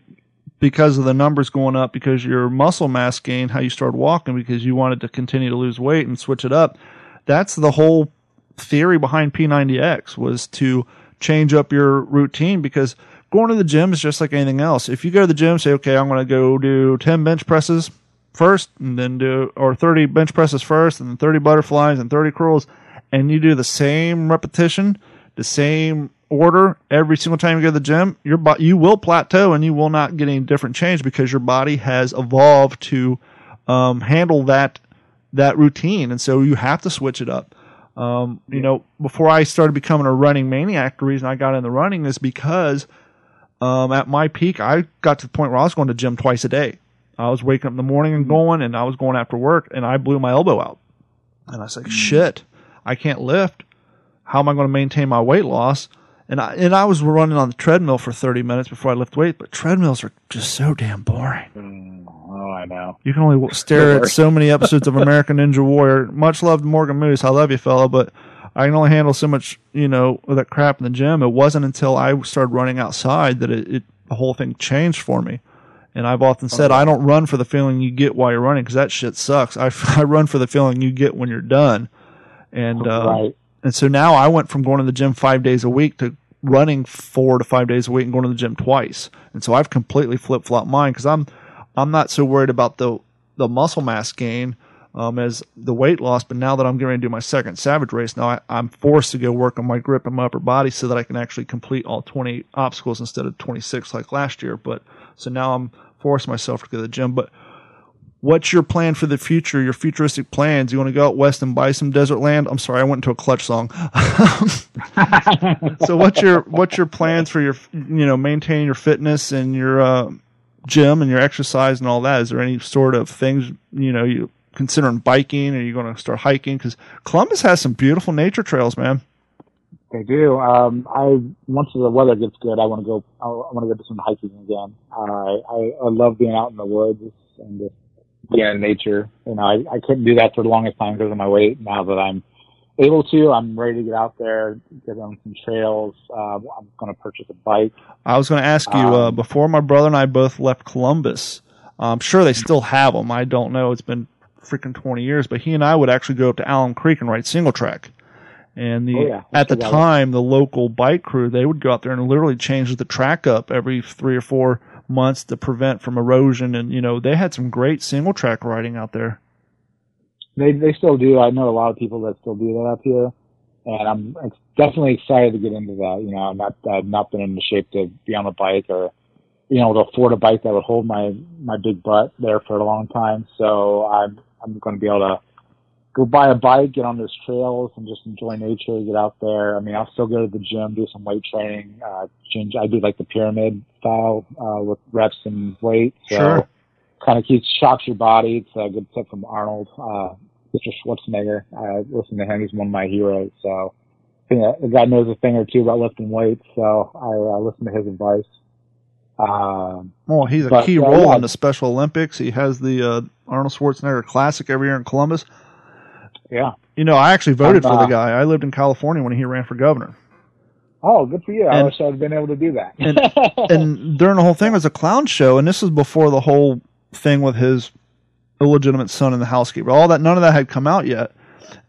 because of the numbers going up because your muscle mass gain, how you started walking because you wanted to continue to lose weight and switch it up. That's the whole theory behind P90X was to change up your routine because going to the gym is just like anything else. If you go to the gym, say, okay, I'm going to go do 10 bench presses first and then do, or 30 bench presses first and then 30 butterflies and 30 curls, and you do the same repetition, the same order every single time you go to the gym, your body, you will plateau and you will not get any different change because your body has evolved to um, handle that that routine, and so you have to switch it up. Um, you know, before I started becoming a running maniac, the reason I got into running is because um, at my peak, I got to the point where I was going to gym twice a day. I was waking up in the morning and going, and I was going after work, and I blew my elbow out. And I was like, mm. shit, I can't lift. How am I going to maintain my weight loss? And I, and I was running on the treadmill for 30 minutes before I lift weight, but treadmills are just so damn boring. Mm, oh, I know. You can only stare at so many episodes of American Ninja Warrior. Much loved Morgan Moose. I love you, fella, but I can only handle so much, you know, of that crap in the gym. It wasn't until I started running outside that it, it the whole thing changed for me. And I've often said, I don't run for the feeling you get while you're running because that shit sucks. I, I run for the feeling you get when you're done. And, uh, right. and so now I went from going to the gym five days a week to running four to five days a week and going to the gym twice. And so I've completely flip flopped mine because I'm, I'm not so worried about the, the muscle mass gain um, as the weight loss. But now that I'm getting ready to do my second Savage race, now I, I'm forced to go work on my grip and my upper body so that I can actually complete all 20 obstacles instead of 26 like last year. But so now I'm forcing myself to go to the gym. But what's your plan for the future? Your futuristic plans? You want to go out west and buy some desert land? I'm sorry, I went into a clutch song. so what's your what's your plans for your you know maintaining your fitness and your uh, gym and your exercise and all that? Is there any sort of things you know you considering biking? Are you going to start hiking? Because Columbus has some beautiful nature trails, man. They do. Um, I once the weather gets good, I want to go. I want to go do some hiking again. Uh, I I love being out in the woods and just being in nature. You know, I I couldn't do that for the longest time because of my weight. Now that I'm able to, I'm ready to get out there, get on some trails. Uh, I'm going to purchase a bike. I was going to ask you uh, Um, before my brother and I both left Columbus. I'm sure they still have them. I don't know. It's been freaking 20 years, but he and I would actually go up to Alum Creek and ride single track. And the Oh, yeah. at the Still got it. time, the local bike crew they would go out there and literally change the track up every three or four months to prevent from erosion. And you know they had some great single track riding out there. They they still do. I know a lot of people that still do that up here, and I'm ex- definitely excited to get into that. You know, I'm not I've not been in the shape to be on a bike or you know to afford a bike that would hold my my big butt there for a long time. So I'm I'm going to be able to go buy a bike, get on those trails, and just enjoy nature. Get out there. I mean, I'll still go to the gym, do some weight training. Uh, change. I do like the pyramid style uh, with reps and weight. So Sure. kind of keeps shocks your body. It's a good tip from Arnold, uh, Mr. Schwarzenegger. I listen to him; he's one of my heroes. So think that the guy knows a thing or two about lifting weights. So I uh, listen to his advice. Um, Well, he's a But, key role yeah. in the Special Olympics. He has the uh, Arnold Schwarzenegger Classic every year in Columbus. Yeah. You know, I actually voted for the uh, guy. I lived in California when he ran for governor. Oh, good for you! I And- wish I'd been able to do that. and during the whole thing it was a clown show, and this was before the whole thing with his illegitimate son and the housekeeper. All that, none of that had come out yet.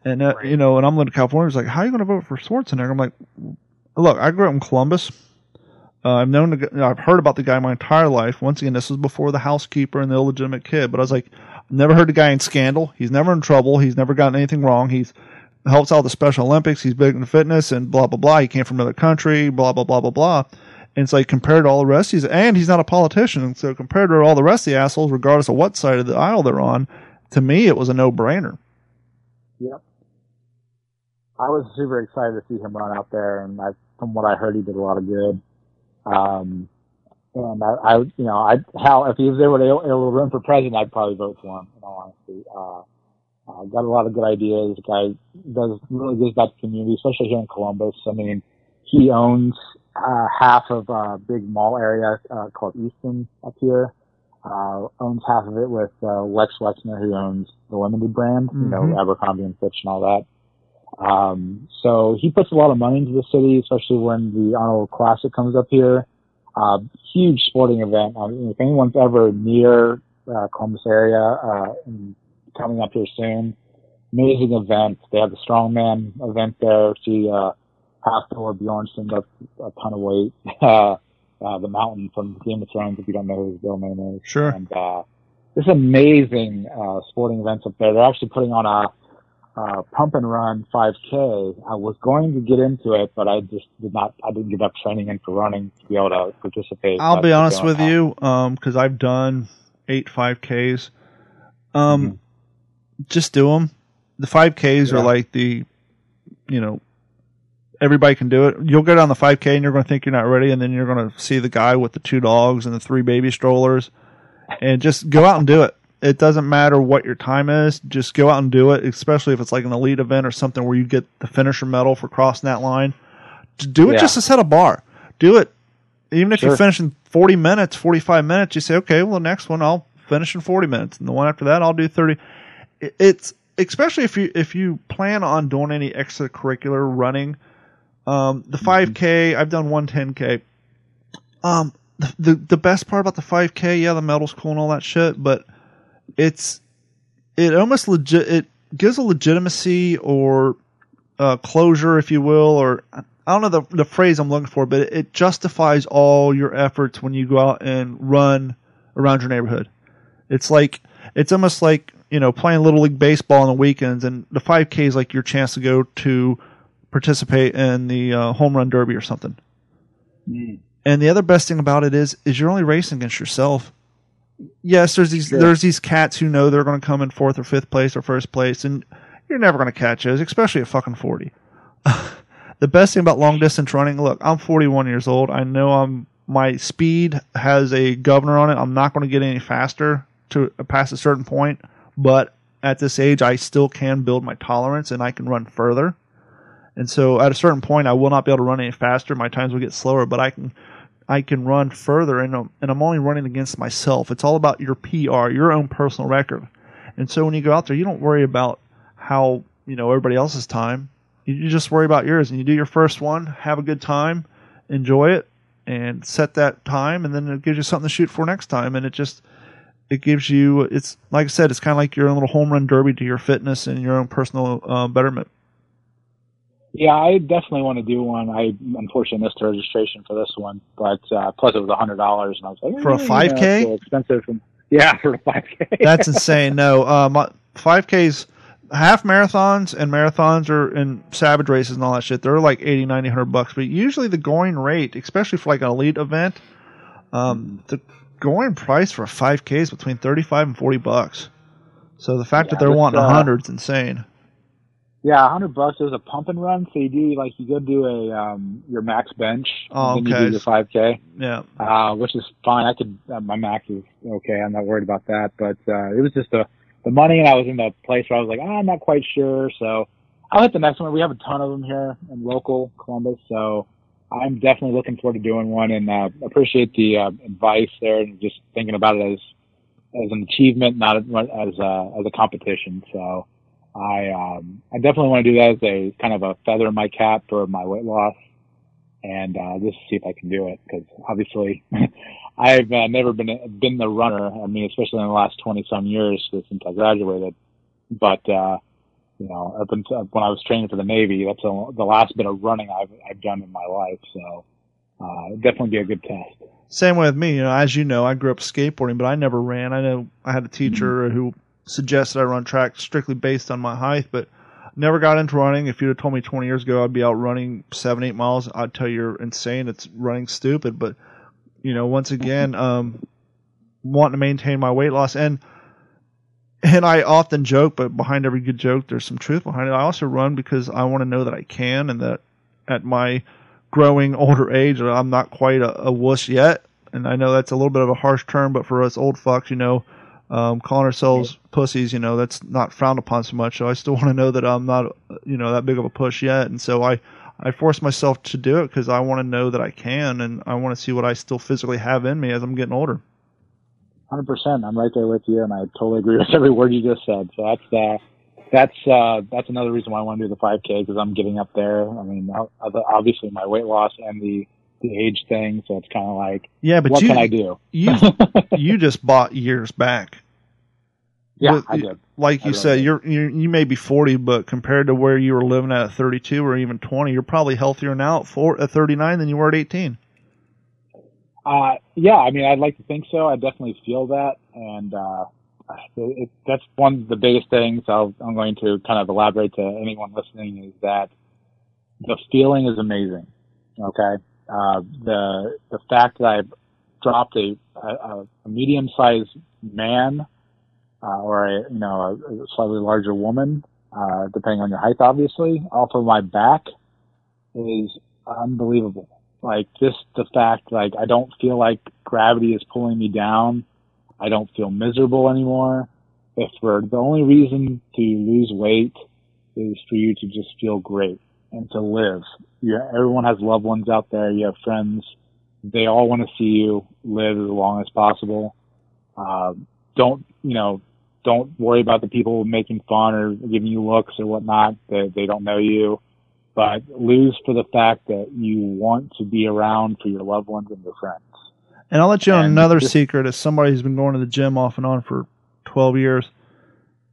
And uh, you know, and I'm living in California. It's like, how are you going to vote for Schwarzenegger? I'm like, look, I grew up in Columbus. Uh, I've known, the, I've heard about the guy my entire life. Once again, this was before the housekeeper and the illegitimate kid. But I was like, never heard the guy in scandal. He's never in trouble. He's never gotten anything wrong. He's helps out the Special Olympics. He's big in fitness and blah blah blah. He came from another country. Blah blah blah blah blah. And it's like compared to all the rest, he's and he's not a politician. So compared to all the rest of the assholes, regardless of what side of the aisle they're on, to me it was a no brainer. Yep. I was super excited to see him run out there, and I, from what I heard, he did a lot of good. Um, and I, I, you know, I, how if he was able to, able to run for president, I'd probably vote for him. In all honesty, uh, uh, got a lot of good ideas. The guy does really gives back to the community, especially here in Columbus. I mean, he owns uh, half of a big mall area uh, called Easton up here. Uh, owns half of it with uh, Les Wexner, who owns the Limited brand, you know, Mhm. Abercrombie and Fitch and all that. Um, so he puts a lot of money into the city, especially when the Arnold Classic comes up here. Uh, huge sporting event. I mean, if anyone's ever near uh, Columbus area uh, coming up here soon, amazing event. They have the strongman event there. See uh, Hafthor Bjornsson up a ton of weight. Uh, uh, the Mountain from Game of Thrones, if you don't know who his real name is. Sure. And uh, there's amazing uh, sporting events up there. They're actually putting on a uh, pump and run 5K. I was going to get into it, but I just did not. I didn't get up training in for running to be able to participate. I'll be honest with you, um, because I've done eight 5Ks. Um, just do them. The 5Ks are like the, you know, everybody can do it. You'll go down the 5K and you're going to think you're not ready, and then you're going to see the guy with the two dogs and the three baby strollers, and just go out and do it. It doesn't matter what your time is. Just go out and do it, especially if it's like an elite event or something where you get the finisher medal for crossing that line. Do it Yeah. just to set a bar. Do it even if you Sure. finish in 40 minutes, 45 minutes, you say, okay, well, the next one I'll finish in 40 minutes, and the one after that I'll do 30. It's especially if you if you plan on doing any extracurricular running. Um, the 5K, I've done one 10K. Um, the, the the best part about the 5K, yeah, the medal's cool and all that shit, but it's it almost legit it gives a legitimacy or uh, closure, if you will, or I don't know the the phrase I'm looking for, but it, it justifies all your efforts when you go out and run around your neighborhood. It's like it's almost like you know playing little league baseball on the weekends, and the 5K is like your chance to go to participate in the uh, home run derby or something. Mm. And the other best thing about it is is you're only racing against yourself. Yes, there's these Sure. there's these cats who know they're going to come in fourth or fifth place or first place, and you're never going to catch those, especially at fucking forty. the best thing about long distance running, look, I'm 41 years old. I know I'm my speed has a governor on it. I'm not going to get any faster to uh, past a certain point, but at this age, I still can build my tolerance and I can run further. And so at a certain point, I will not be able to run any faster. My times will get slower, but I can I can run further, and I'm, and I'm only running against myself. It's all about your PR, your own personal record. And so when you go out there, you don't worry about how you know everybody else's time. You, you just worry about yours, and you do your first one, have a good time, enjoy it, and set that time, and then it gives you something to shoot for next time. And it just it gives you it's like I said, it's kind of like your own little home run derby to your fitness and your own personal uh, betterment. Yeah, I definitely want to do one. I unfortunately missed the registration for this one, but uh, plus it was a hundred dollars, and I was like, For a eh, you know, 5K? it's a little expensive. Yeah, for a five k. That's insane. No, um, 5Ks, half marathons and marathons are in savage races and all that shit. They're like 80, 90, 100 bucks. But usually the going rate, especially for like an elite event, um, the going price for a 5K is between 35 and 40 bucks. So the fact that they're wanting a uh, 100 is insane. Yeah, a hundred bucks. There's a pump and run, so you do like you go do a um your max bench, Oh, and then okay. you do your five k, Yeah. uh, which is fine. I could uh, my max is okay. I'm not worried about that, but uh, it was just the the money, and I was in the place where I was like, ah, I'm not quite sure. So I'll hit the next one. We have a ton of them here in local Columbus, so I'm definitely looking forward to doing one, and uh, appreciate the uh, advice there, and just thinking about it as as an achievement, not as as a, as a competition. So. I um, I definitely want to do that as a kind of a feather in my cap for my weight loss, and uh, just see if I can do it because obviously I've uh, never been been the runner. I mean, especially in the last twenty some years since I graduated. But uh, you know, up until when I was training for the Navy, that's the the last bit of running I've I've done in my life. So uh, it'd definitely be a good test. Same way with me. You know, as you know, I grew up skateboarding, but I never ran. I know I had a teacher who suggested I run track strictly based on my height, but never got into running. If you'd have told me 20 years ago I'd be out running seven, eight miles, I'd tell you you're insane. It's running stupid. But, you know, once again, um, wanting to maintain my weight loss and, and I often joke, but behind every good joke, there's some truth behind it. I also run because I want to know that I can and that at my growing older age, I'm not quite a, a wuss yet. And I know that's a little bit of a harsh term, but for us old fucks, you know, um, calling ourselves pussies, you know, that's not frowned upon so much. So I still want to know that I'm not, you know, that big of a push yet. And so I, I force myself to do it because I want to know that I can, and I want to see what I still physically have in me as I'm getting older. Hundred percent. I'm right there with you, and I totally agree with every word you just said. So that's uh, that's uh, that's another reason why I want to do the 5K because I'm getting up there. I mean, obviously my weight loss and the the age thing, so it's kind of like, Yeah, but what you, can I do? you, you just bought years back. Yeah, With- I did. Like I you really said, did. you're, you you may be 40, but compared to where you were living at at 32 or even 20, you're probably healthier now at, four, at 39 than you were at 18. Uh, yeah, I mean, I'd like to think so. I definitely feel that, and uh, it, it, that's one of the biggest things. I'll, I'm going to kind of elaborate to anyone listening is that the feeling is amazing. Okay, uh, the the fact that I've dropped a a, a medium sized man uh, or a you know a, a slightly larger woman, uh, depending on your height, obviously, off of my back is unbelievable like just the fact like I don't feel like gravity is pulling me down. I don't feel miserable anymore. If for the only reason to lose weight is for you to just feel great and to live. You, everyone has loved ones out there. You have friends. They all want to see you live as long as possible. Uh, don't you know? Don't worry about the people making fun or giving you looks or whatnot. They they don't know you but lose for the fact that you want to be around for your loved ones and your friends. And I'll let you on another just- secret as somebody who's been going to the gym off and on for 12 years.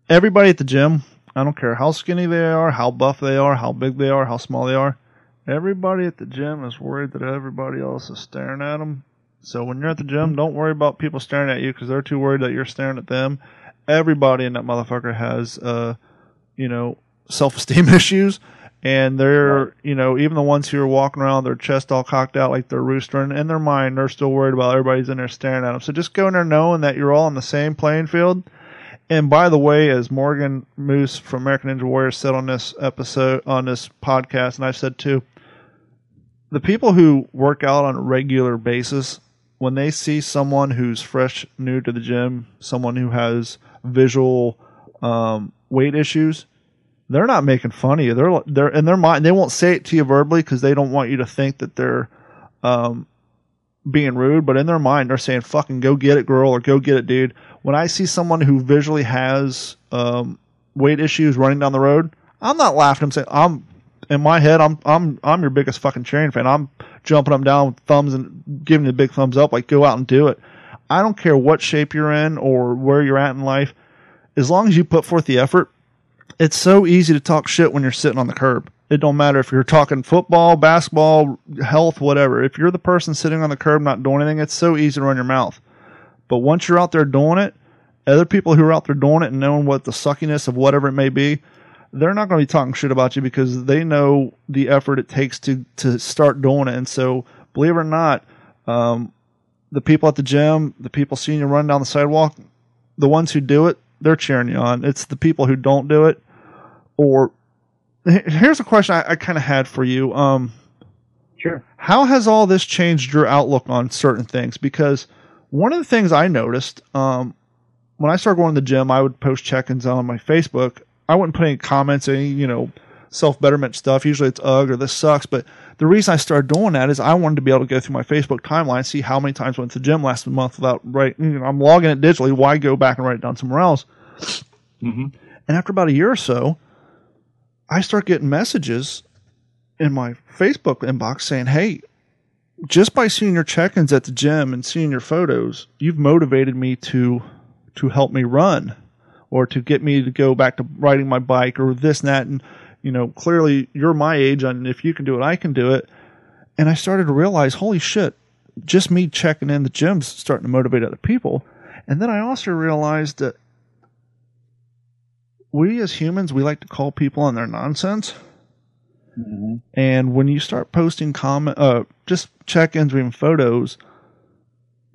Everybody at the gym, I don't care how skinny they are, how buff they are, how big they are, how small they are, everybody at the gym is worried that everybody else is staring at them. So when you're at the gym, don't worry about people staring at you because they're too worried that you're staring at them. everybody in that motherfucker has, uh, you know, self esteem issues. And they're, you know, even the ones who are walking around their chest all cocked out like they're roostering, in their mind, they're still worried about everybody's in there staring at them. So just go in there knowing that you're all on the same playing field. And by the way, as Morgan Moose from American Ninja Warrior said on this episode, on this podcast, and I've said too, the people who work out on a regular basis, when they see someone who's fresh, new to the gym, someone who has visual um, weight issues, they're not making fun of you. They're they're in their mind. They won't say it to you verbally because they don't want you to think that they're um, being rude. But in their mind, they're saying "fucking go get it, girl," or "go get it, dude." When I see someone who visually has um, weight issues running down the road, I'm not laughing. I'm saying I'm in my head. I'm I'm I'm your biggest fucking cheering fan. I'm jumping them down with thumbs and giving the big thumbs up. Like go out and do it. I don't care what shape you're in or where you're at in life. As long as you put forth the effort, it's so easy to talk shit when you're sitting on the curb. It don't matter if you're talking football, basketball, health, whatever. If you're the person sitting on the curb not doing anything, it's so easy to run your mouth. But once you're out there doing it, other people who are out there doing it and knowing what the suckiness of whatever it may be, they're not going to be talking shit about you because they know the effort it takes to to start doing it. And so, believe it or not, um, the people at the gym, the people seeing you run down the sidewalk, the ones who do it, they're cheering you on. It's the people who don't do it, or here's a question I, I kind of had for you. Um, Sure. how has all this changed your outlook on certain things? Because one of the things I noticed um, when I started going to the gym, I would post check-ins on my Facebook. I wouldn't put any comments, any you know self betterment stuff. Usually it's ugh or this sucks. But the reason I started doing that is I wanted to be able to go through my Facebook timeline, see how many times I went to the gym last month without writing. You know, I'm logging it digitally. Why go back and write it down somewhere else? Mhm. And after about a year or so, I start getting messages in my Facebook inbox saying, "Hey, just by seeing your check-ins at the gym and seeing your photos, you've motivated me to to help me run or to get me to go back to riding my bike or this and that and you know, clearly you're my age and if you can do it, I can do it." And I started to realize, "Holy shit, just me checking in the gym's starting to motivate other people." And then I also realized that we as humans, we like to call people on their nonsense. Mhm. And when you start posting comment, uh, just check-ins or even photos,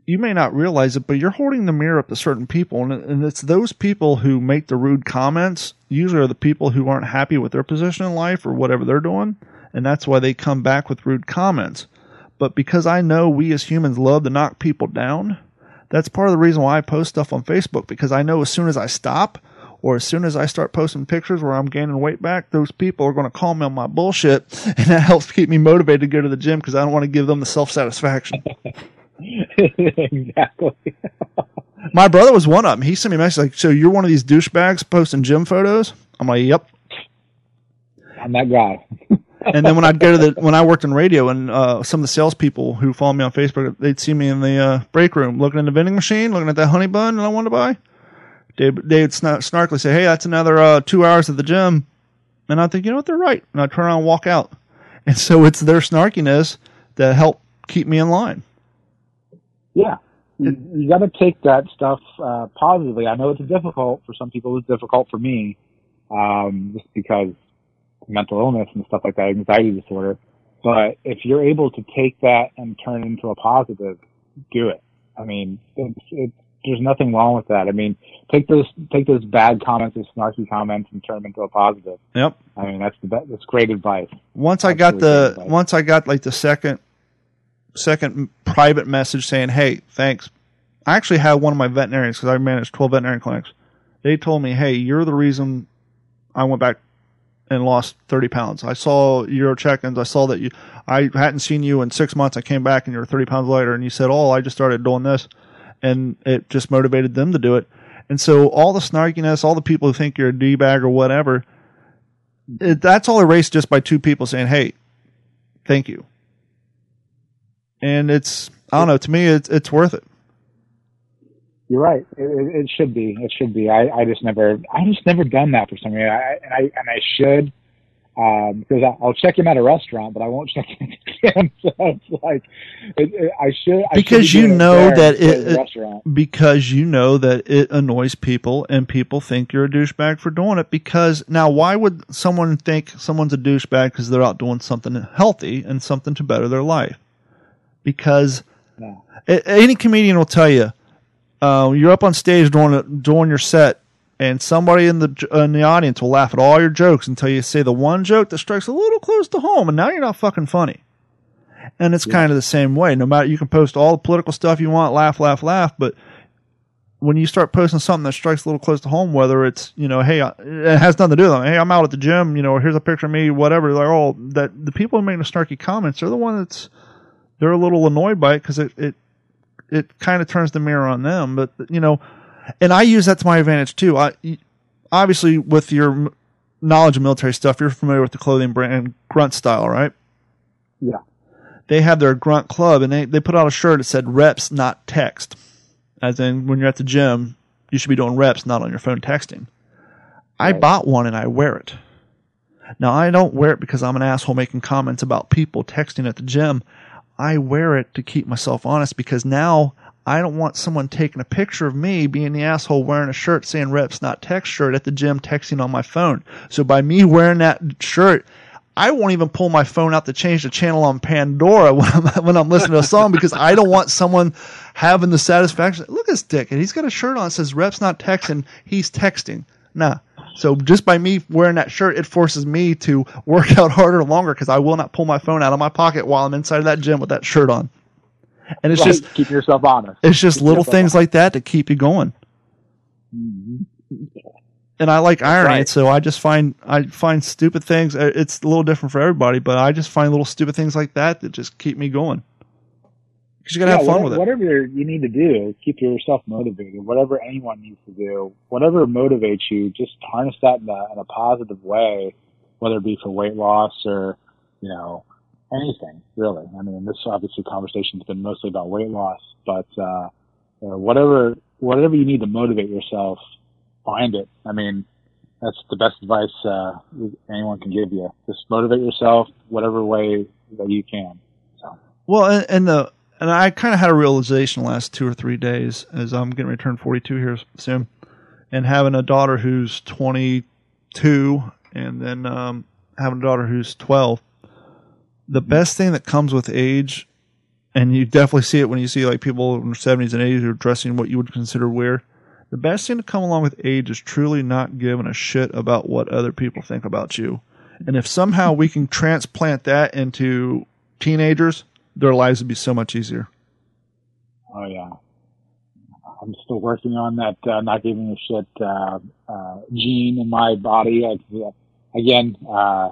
you may not realize it, but you're holding the mirror up to certain people, and, and it's those people who make the rude comments. Usually, are the people who aren't happy with their position in life or whatever they're doing, and that's why they come back with rude comments. But because I know we as humans love to knock people down, that's part of the reason why I post stuff on Facebook because I know as soon as I stop or as soon as I start posting pictures where I'm gaining weight back, those people are going to call me on my bullshit, and that helps keep me motivated to go to the gym because I don't want to give them the self satisfaction. exactly. my brother was one of them. He sent me a message like, "So you're one of these douchebags posting gym photos?" I'm like, "Yep." I'm that guy. and then when I'd go to the when I worked in radio and uh, some of the salespeople who follow me on Facebook, they'd see me in the uh, break room looking in the vending machine, looking at that honey bun that I wanted to buy. They they would snar- snarkily say, "Hey, that's another uh, two hours at the gym," and I think, you know what, they're right, and I turn around and walk out. And so it's their snarkiness that help keep me in line. Yeah. You, you got to take that stuff uh, positively. I know it's difficult for some people. It's difficult for me, um, just because mental illness and stuff like that, anxiety disorder. But if you're able to take that and turn it into a positive, do it. I mean, it's, it's, there's nothing wrong with that. I mean, take those take those bad comments, those snarky comments, and turn them into a positive. Yep. I mean, that's the that's great advice. Once I got the once I got like the second second private message saying, "Hey, thanks." I actually had one of my veterinarians because I managed twelve veterinary clinics. They told me, "Hey, you're the reason I went back and lost thirty pounds. I saw your check-ins. I saw that you. I hadn't seen you in six months. I came back and you were thirty pounds lighter. And you said, "Oh, I just started doing this," and it just motivated them to do it. And so all the snarkiness, all the people who think you're a d bag or whatever, it, that's all erased just by two people saying, "Hey, thank you." And it's I don't know. To me, it's it's worth it. You're right. It, it, should be. It should be. I, I just never. I just never done that for some reason. I, and I and I should. Um, because I, I'll check him at a restaurant, but I won't check him at. So it's like, it, it, I should. I Because should be you know that it- restaurant. because you know that it annoys people and people think you're a douchebag for doing it because now why would someone think someone's a douchebag because they're out doing something healthy and something to better their life because No. any comedian will tell you uh, you're up on stage doing a, doing your set and somebody in the uh, in the audience will laugh at all your jokes until you say the one joke that strikes a little close to home and now you're not fucking funny and it's kind of the same way no matter you can post all the political stuff you want laugh laugh laugh but when you start posting something that strikes a little close to home, whether it's you know, hey, I- it has nothing to do with them. Hey, I'm out at the gym. You know, here's a picture of me. Whatever. Like, oh, that the people who make the snarky comments, they're the one that's they're a little annoyed by it because it it it kind of turns the mirror on them. But you know, and I use that to my advantage too. I obviously with your knowledge of military stuff, you're familiar with the clothing brand Grunt Style, right? Yeah. They have their Grunt Club, and they they put out a shirt that said "Reps, not text." as in when you're at the gym, you should be doing reps, not on your phone texting. I Right. bought one and I wear it. Now I don't wear it because I'm an asshole making comments about people texting at the gym. I wear it to keep myself honest because now I don't want someone taking a picture of me being the asshole wearing a shirt saying reps not text shirt at the gym texting on my phone. So by me wearing that shirt, I won't even pull my phone out to change the channel on Pandora when I'm, when I'm listening to a song because I don't want someone having the satisfaction. Look at this dick, and he's got a shirt on that says "Reps not texting." He's texting. Nah. So just by me wearing that shirt, it forces me to work out harder longer because I will not pull my phone out of my pocket while I'm inside of that gym with that shirt on. And it's Right, just keep yourself honest. it's just Keep little things like that to keep you going. Mhm. and I like irony, right. so I just find I find stupid things. uh, It's a little different for everybody, but I just find little stupid things like that that just keep me going. Because you gotta Yeah, have fun whatever, with it. Whatever you need to do, keep yourself motivated. Whatever anyone needs to do, whatever motivates you, just harness that in a, in a positive way, whether it be for weight loss or, you know, anything really. I mean, this obviously conversation's been mostly about weight loss, but, uh, whatever, whatever you need to motivate yourself, find it. I mean, that's the best advice, uh, anyone can give you. Just motivate yourself whatever way that you can. So. Well, and, and the and I kind of had a realization the last two or three days as I'm getting returned 42 here soon, and having a daughter who's 22, and then um, having a daughter who's 12. The best thing that comes with age, and you definitely see it when you see like people in their 70s and 80s who are dressing what you would consider weird. The best thing to come along with age is truly not giving a shit about what other people think about you. And if somehow we can transplant that into teenagers, their lives would be so much easier. Oh yeah. I'm still working on that uh, not giving a shit uh, uh, gene in my body. I, again, uh,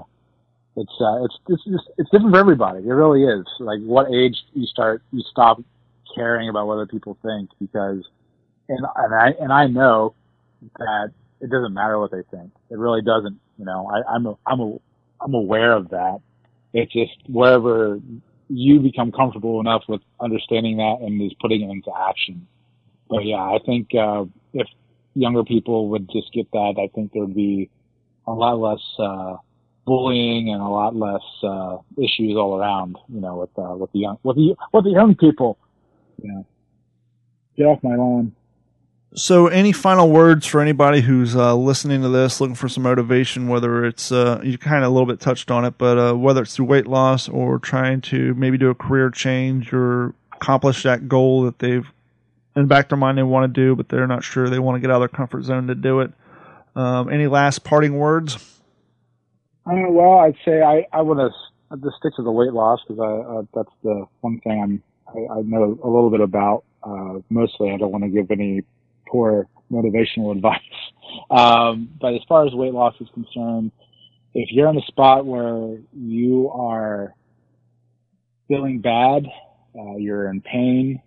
it's uh, it's it's just it's different for everybody. It really is. Like what age you start you stop caring about what other people think because and and I and I know that it doesn't matter what they think. It really doesn't. You know, I, I'm a, I'm a, I'm aware of that. It's just wherever you become comfortable enough with understanding that and is putting it into action. But yeah, I think uh, if younger people would just get that, I think there'd be a lot less uh, bullying and a lot less uh, issues all around. You know, with uh, with the young with the with the young people. You know, get off my lawn. So, any final words for anybody who's uh, listening to this, looking for some motivation, whether it's, uh, you kind of a little bit touched on it, but uh, whether it's through weight loss or trying to maybe do a career change or accomplish that goal that they've in the back of their mind they want to do, but they're not sure they want to get out of their comfort zone to do it. Um, any last parting words? Well, I'd say I, I want to just stick to the weight loss because uh, that's the one thing I'm, I, I know a little bit about. Uh, mostly I don't want to give any poor motivational advice. Um, but as far as weight loss is concerned, if you're in a spot where you are feeling bad, uh, you're in pain,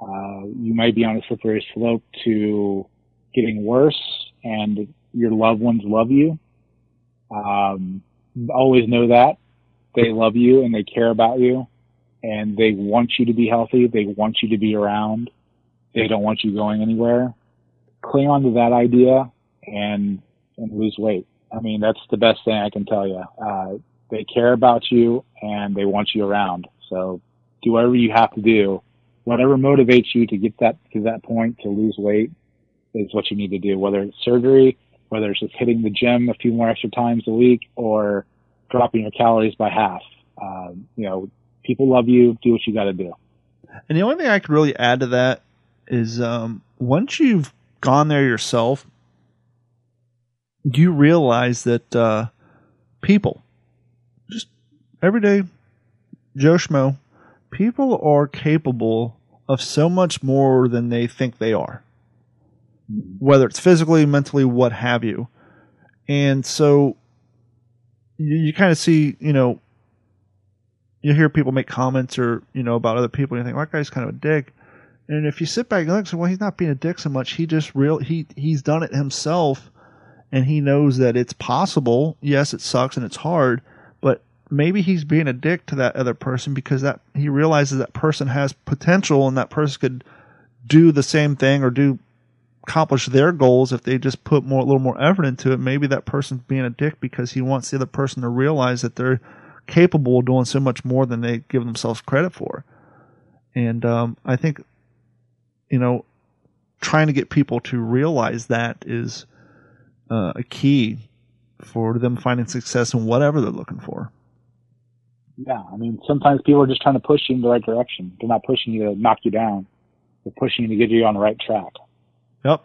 uh, you might be on a slippery slope to getting worse and your loved ones love you. Um, always know that they love you and they care about you and they want you to be healthy. They want you to be around. They don't want you going anywhere. Cling on to that idea and, and lose weight. I mean, that's the best thing I can tell you. Uh, they care about you and they want you around. So do whatever you have to do. Whatever motivates you to get that to that point to lose weight is what you need to do. Whether it's surgery, whether it's just hitting the gym a few more extra times a week, or dropping your calories by half. Um, you know, people love you. Do what you got to do. And the only thing I could really add to that is um, once you've gone there yourself, you realize that uh, people, just everyday Joe Schmo, people are capable of so much more than they think they are, Mm-hmm. whether it's physically, mentally, what have you. And so you, you kind of see, you know, you hear people make comments or, you know, about other people and you think, well, that guy's kind of a dick. And if you sit back and look, so, well, he's not being a dick so much. He just real he he's done it himself, and he knows that it's possible. Yes, it sucks and it's hard, but maybe he's being a dick to that other person because that he realizes that person has potential and that person could do the same thing or do accomplish their goals if they just put more a little more effort into it. Maybe that person's being a dick because he wants the other person to realize that they're capable of doing so much more than they give themselves credit for. And um, I think you know, trying to get people to realize that is uh, a key for them finding success in whatever they're looking for. Yeah, I mean, sometimes people are just trying to push you in the right direction. They're not pushing you to knock you down. They're pushing you to get you on the right track. Yep.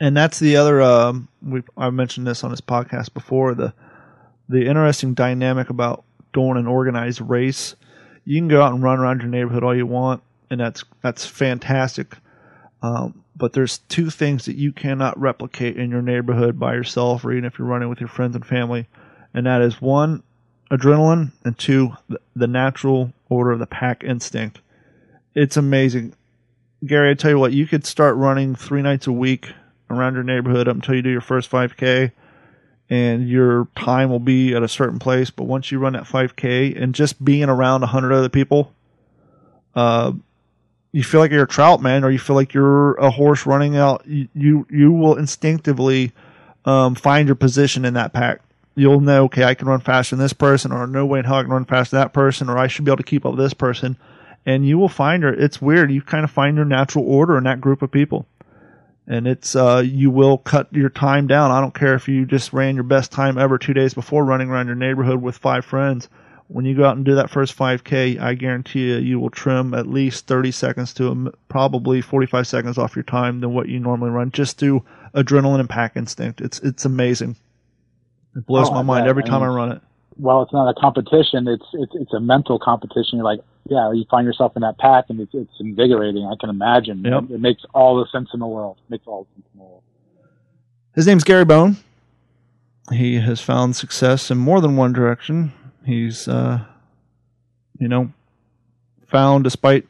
And that's the other. Um, we I mentioned this on this podcast before. The the interesting dynamic about doing an organized race. You can go out and run around your neighborhood all you want, and that's that's fantastic. Um, but there's two things that you cannot replicate in your neighborhood by yourself, or even if you're running with your friends and family, and that is one, adrenaline, and two, the, the natural order of the pack instinct. It's amazing, Gary. I tell you what, you could start running three nights a week around your neighborhood up until you do your first 5K, and your time will be at a certain place. But once you run that 5K, and just being around 100 other people, uh, you feel like you're a trout man or you feel like you're a horse running out you you, you will instinctively um, find your position in that pack you'll know okay i can run faster than this person or no way in hell i can run faster than that person or i should be able to keep up with this person and you will find her it's weird you kind of find your natural order in that group of people and it's uh, you will cut your time down i don't care if you just ran your best time ever two days before running around your neighborhood with five friends when you go out and do that first 5K, I guarantee you, you will trim at least 30 seconds to a, probably 45 seconds off your time than what you normally run just through adrenaline and pack instinct. It's it's amazing. It blows oh, my mind every time I, mean, I run it. Well, it's not a competition. It's it's it's a mental competition. You're like, yeah, you find yourself in that pack, and it's it's invigorating. I can imagine. Yep. It makes all the sense in the world. It makes all the sense in the world. His name's Gary Bone. He has found success in more than one direction. He's, uh, you know, found despite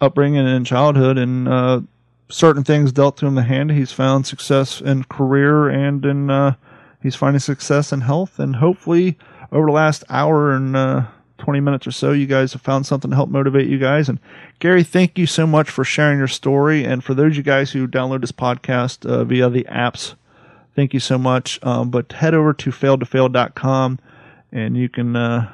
upbringing in childhood and uh, certain things dealt to him the hand, he's found success in career and in uh, he's finding success in health. And hopefully, over the last hour and uh, 20 minutes or so, you guys have found something to help motivate you guys. And Gary, thank you so much for sharing your story. And for those of you guys who download this podcast uh, via the apps, thank you so much. Um, but head over to failedtofail.com and you can uh,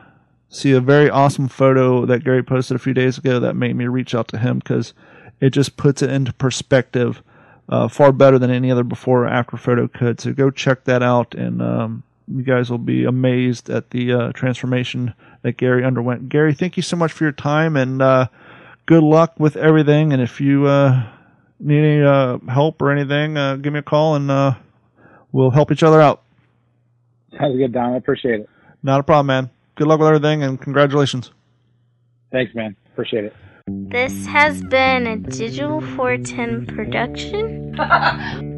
see a very awesome photo that Gary posted a few days ago that made me reach out to him because it just puts it into perspective uh, far better than any other before or after photo could. So go check that out, and um, you guys will be amazed at the uh, transformation that Gary underwent. Gary, thank you so much for your time, and uh, good luck with everything. And if you uh, need any uh, help or anything, uh, give me a call, and we'll help each other out. Sounds good, Don. I appreciate it. Not a problem, man. Good luck with everything and congratulations. Thanks, man. Appreciate it. This has been a Digital 410 production.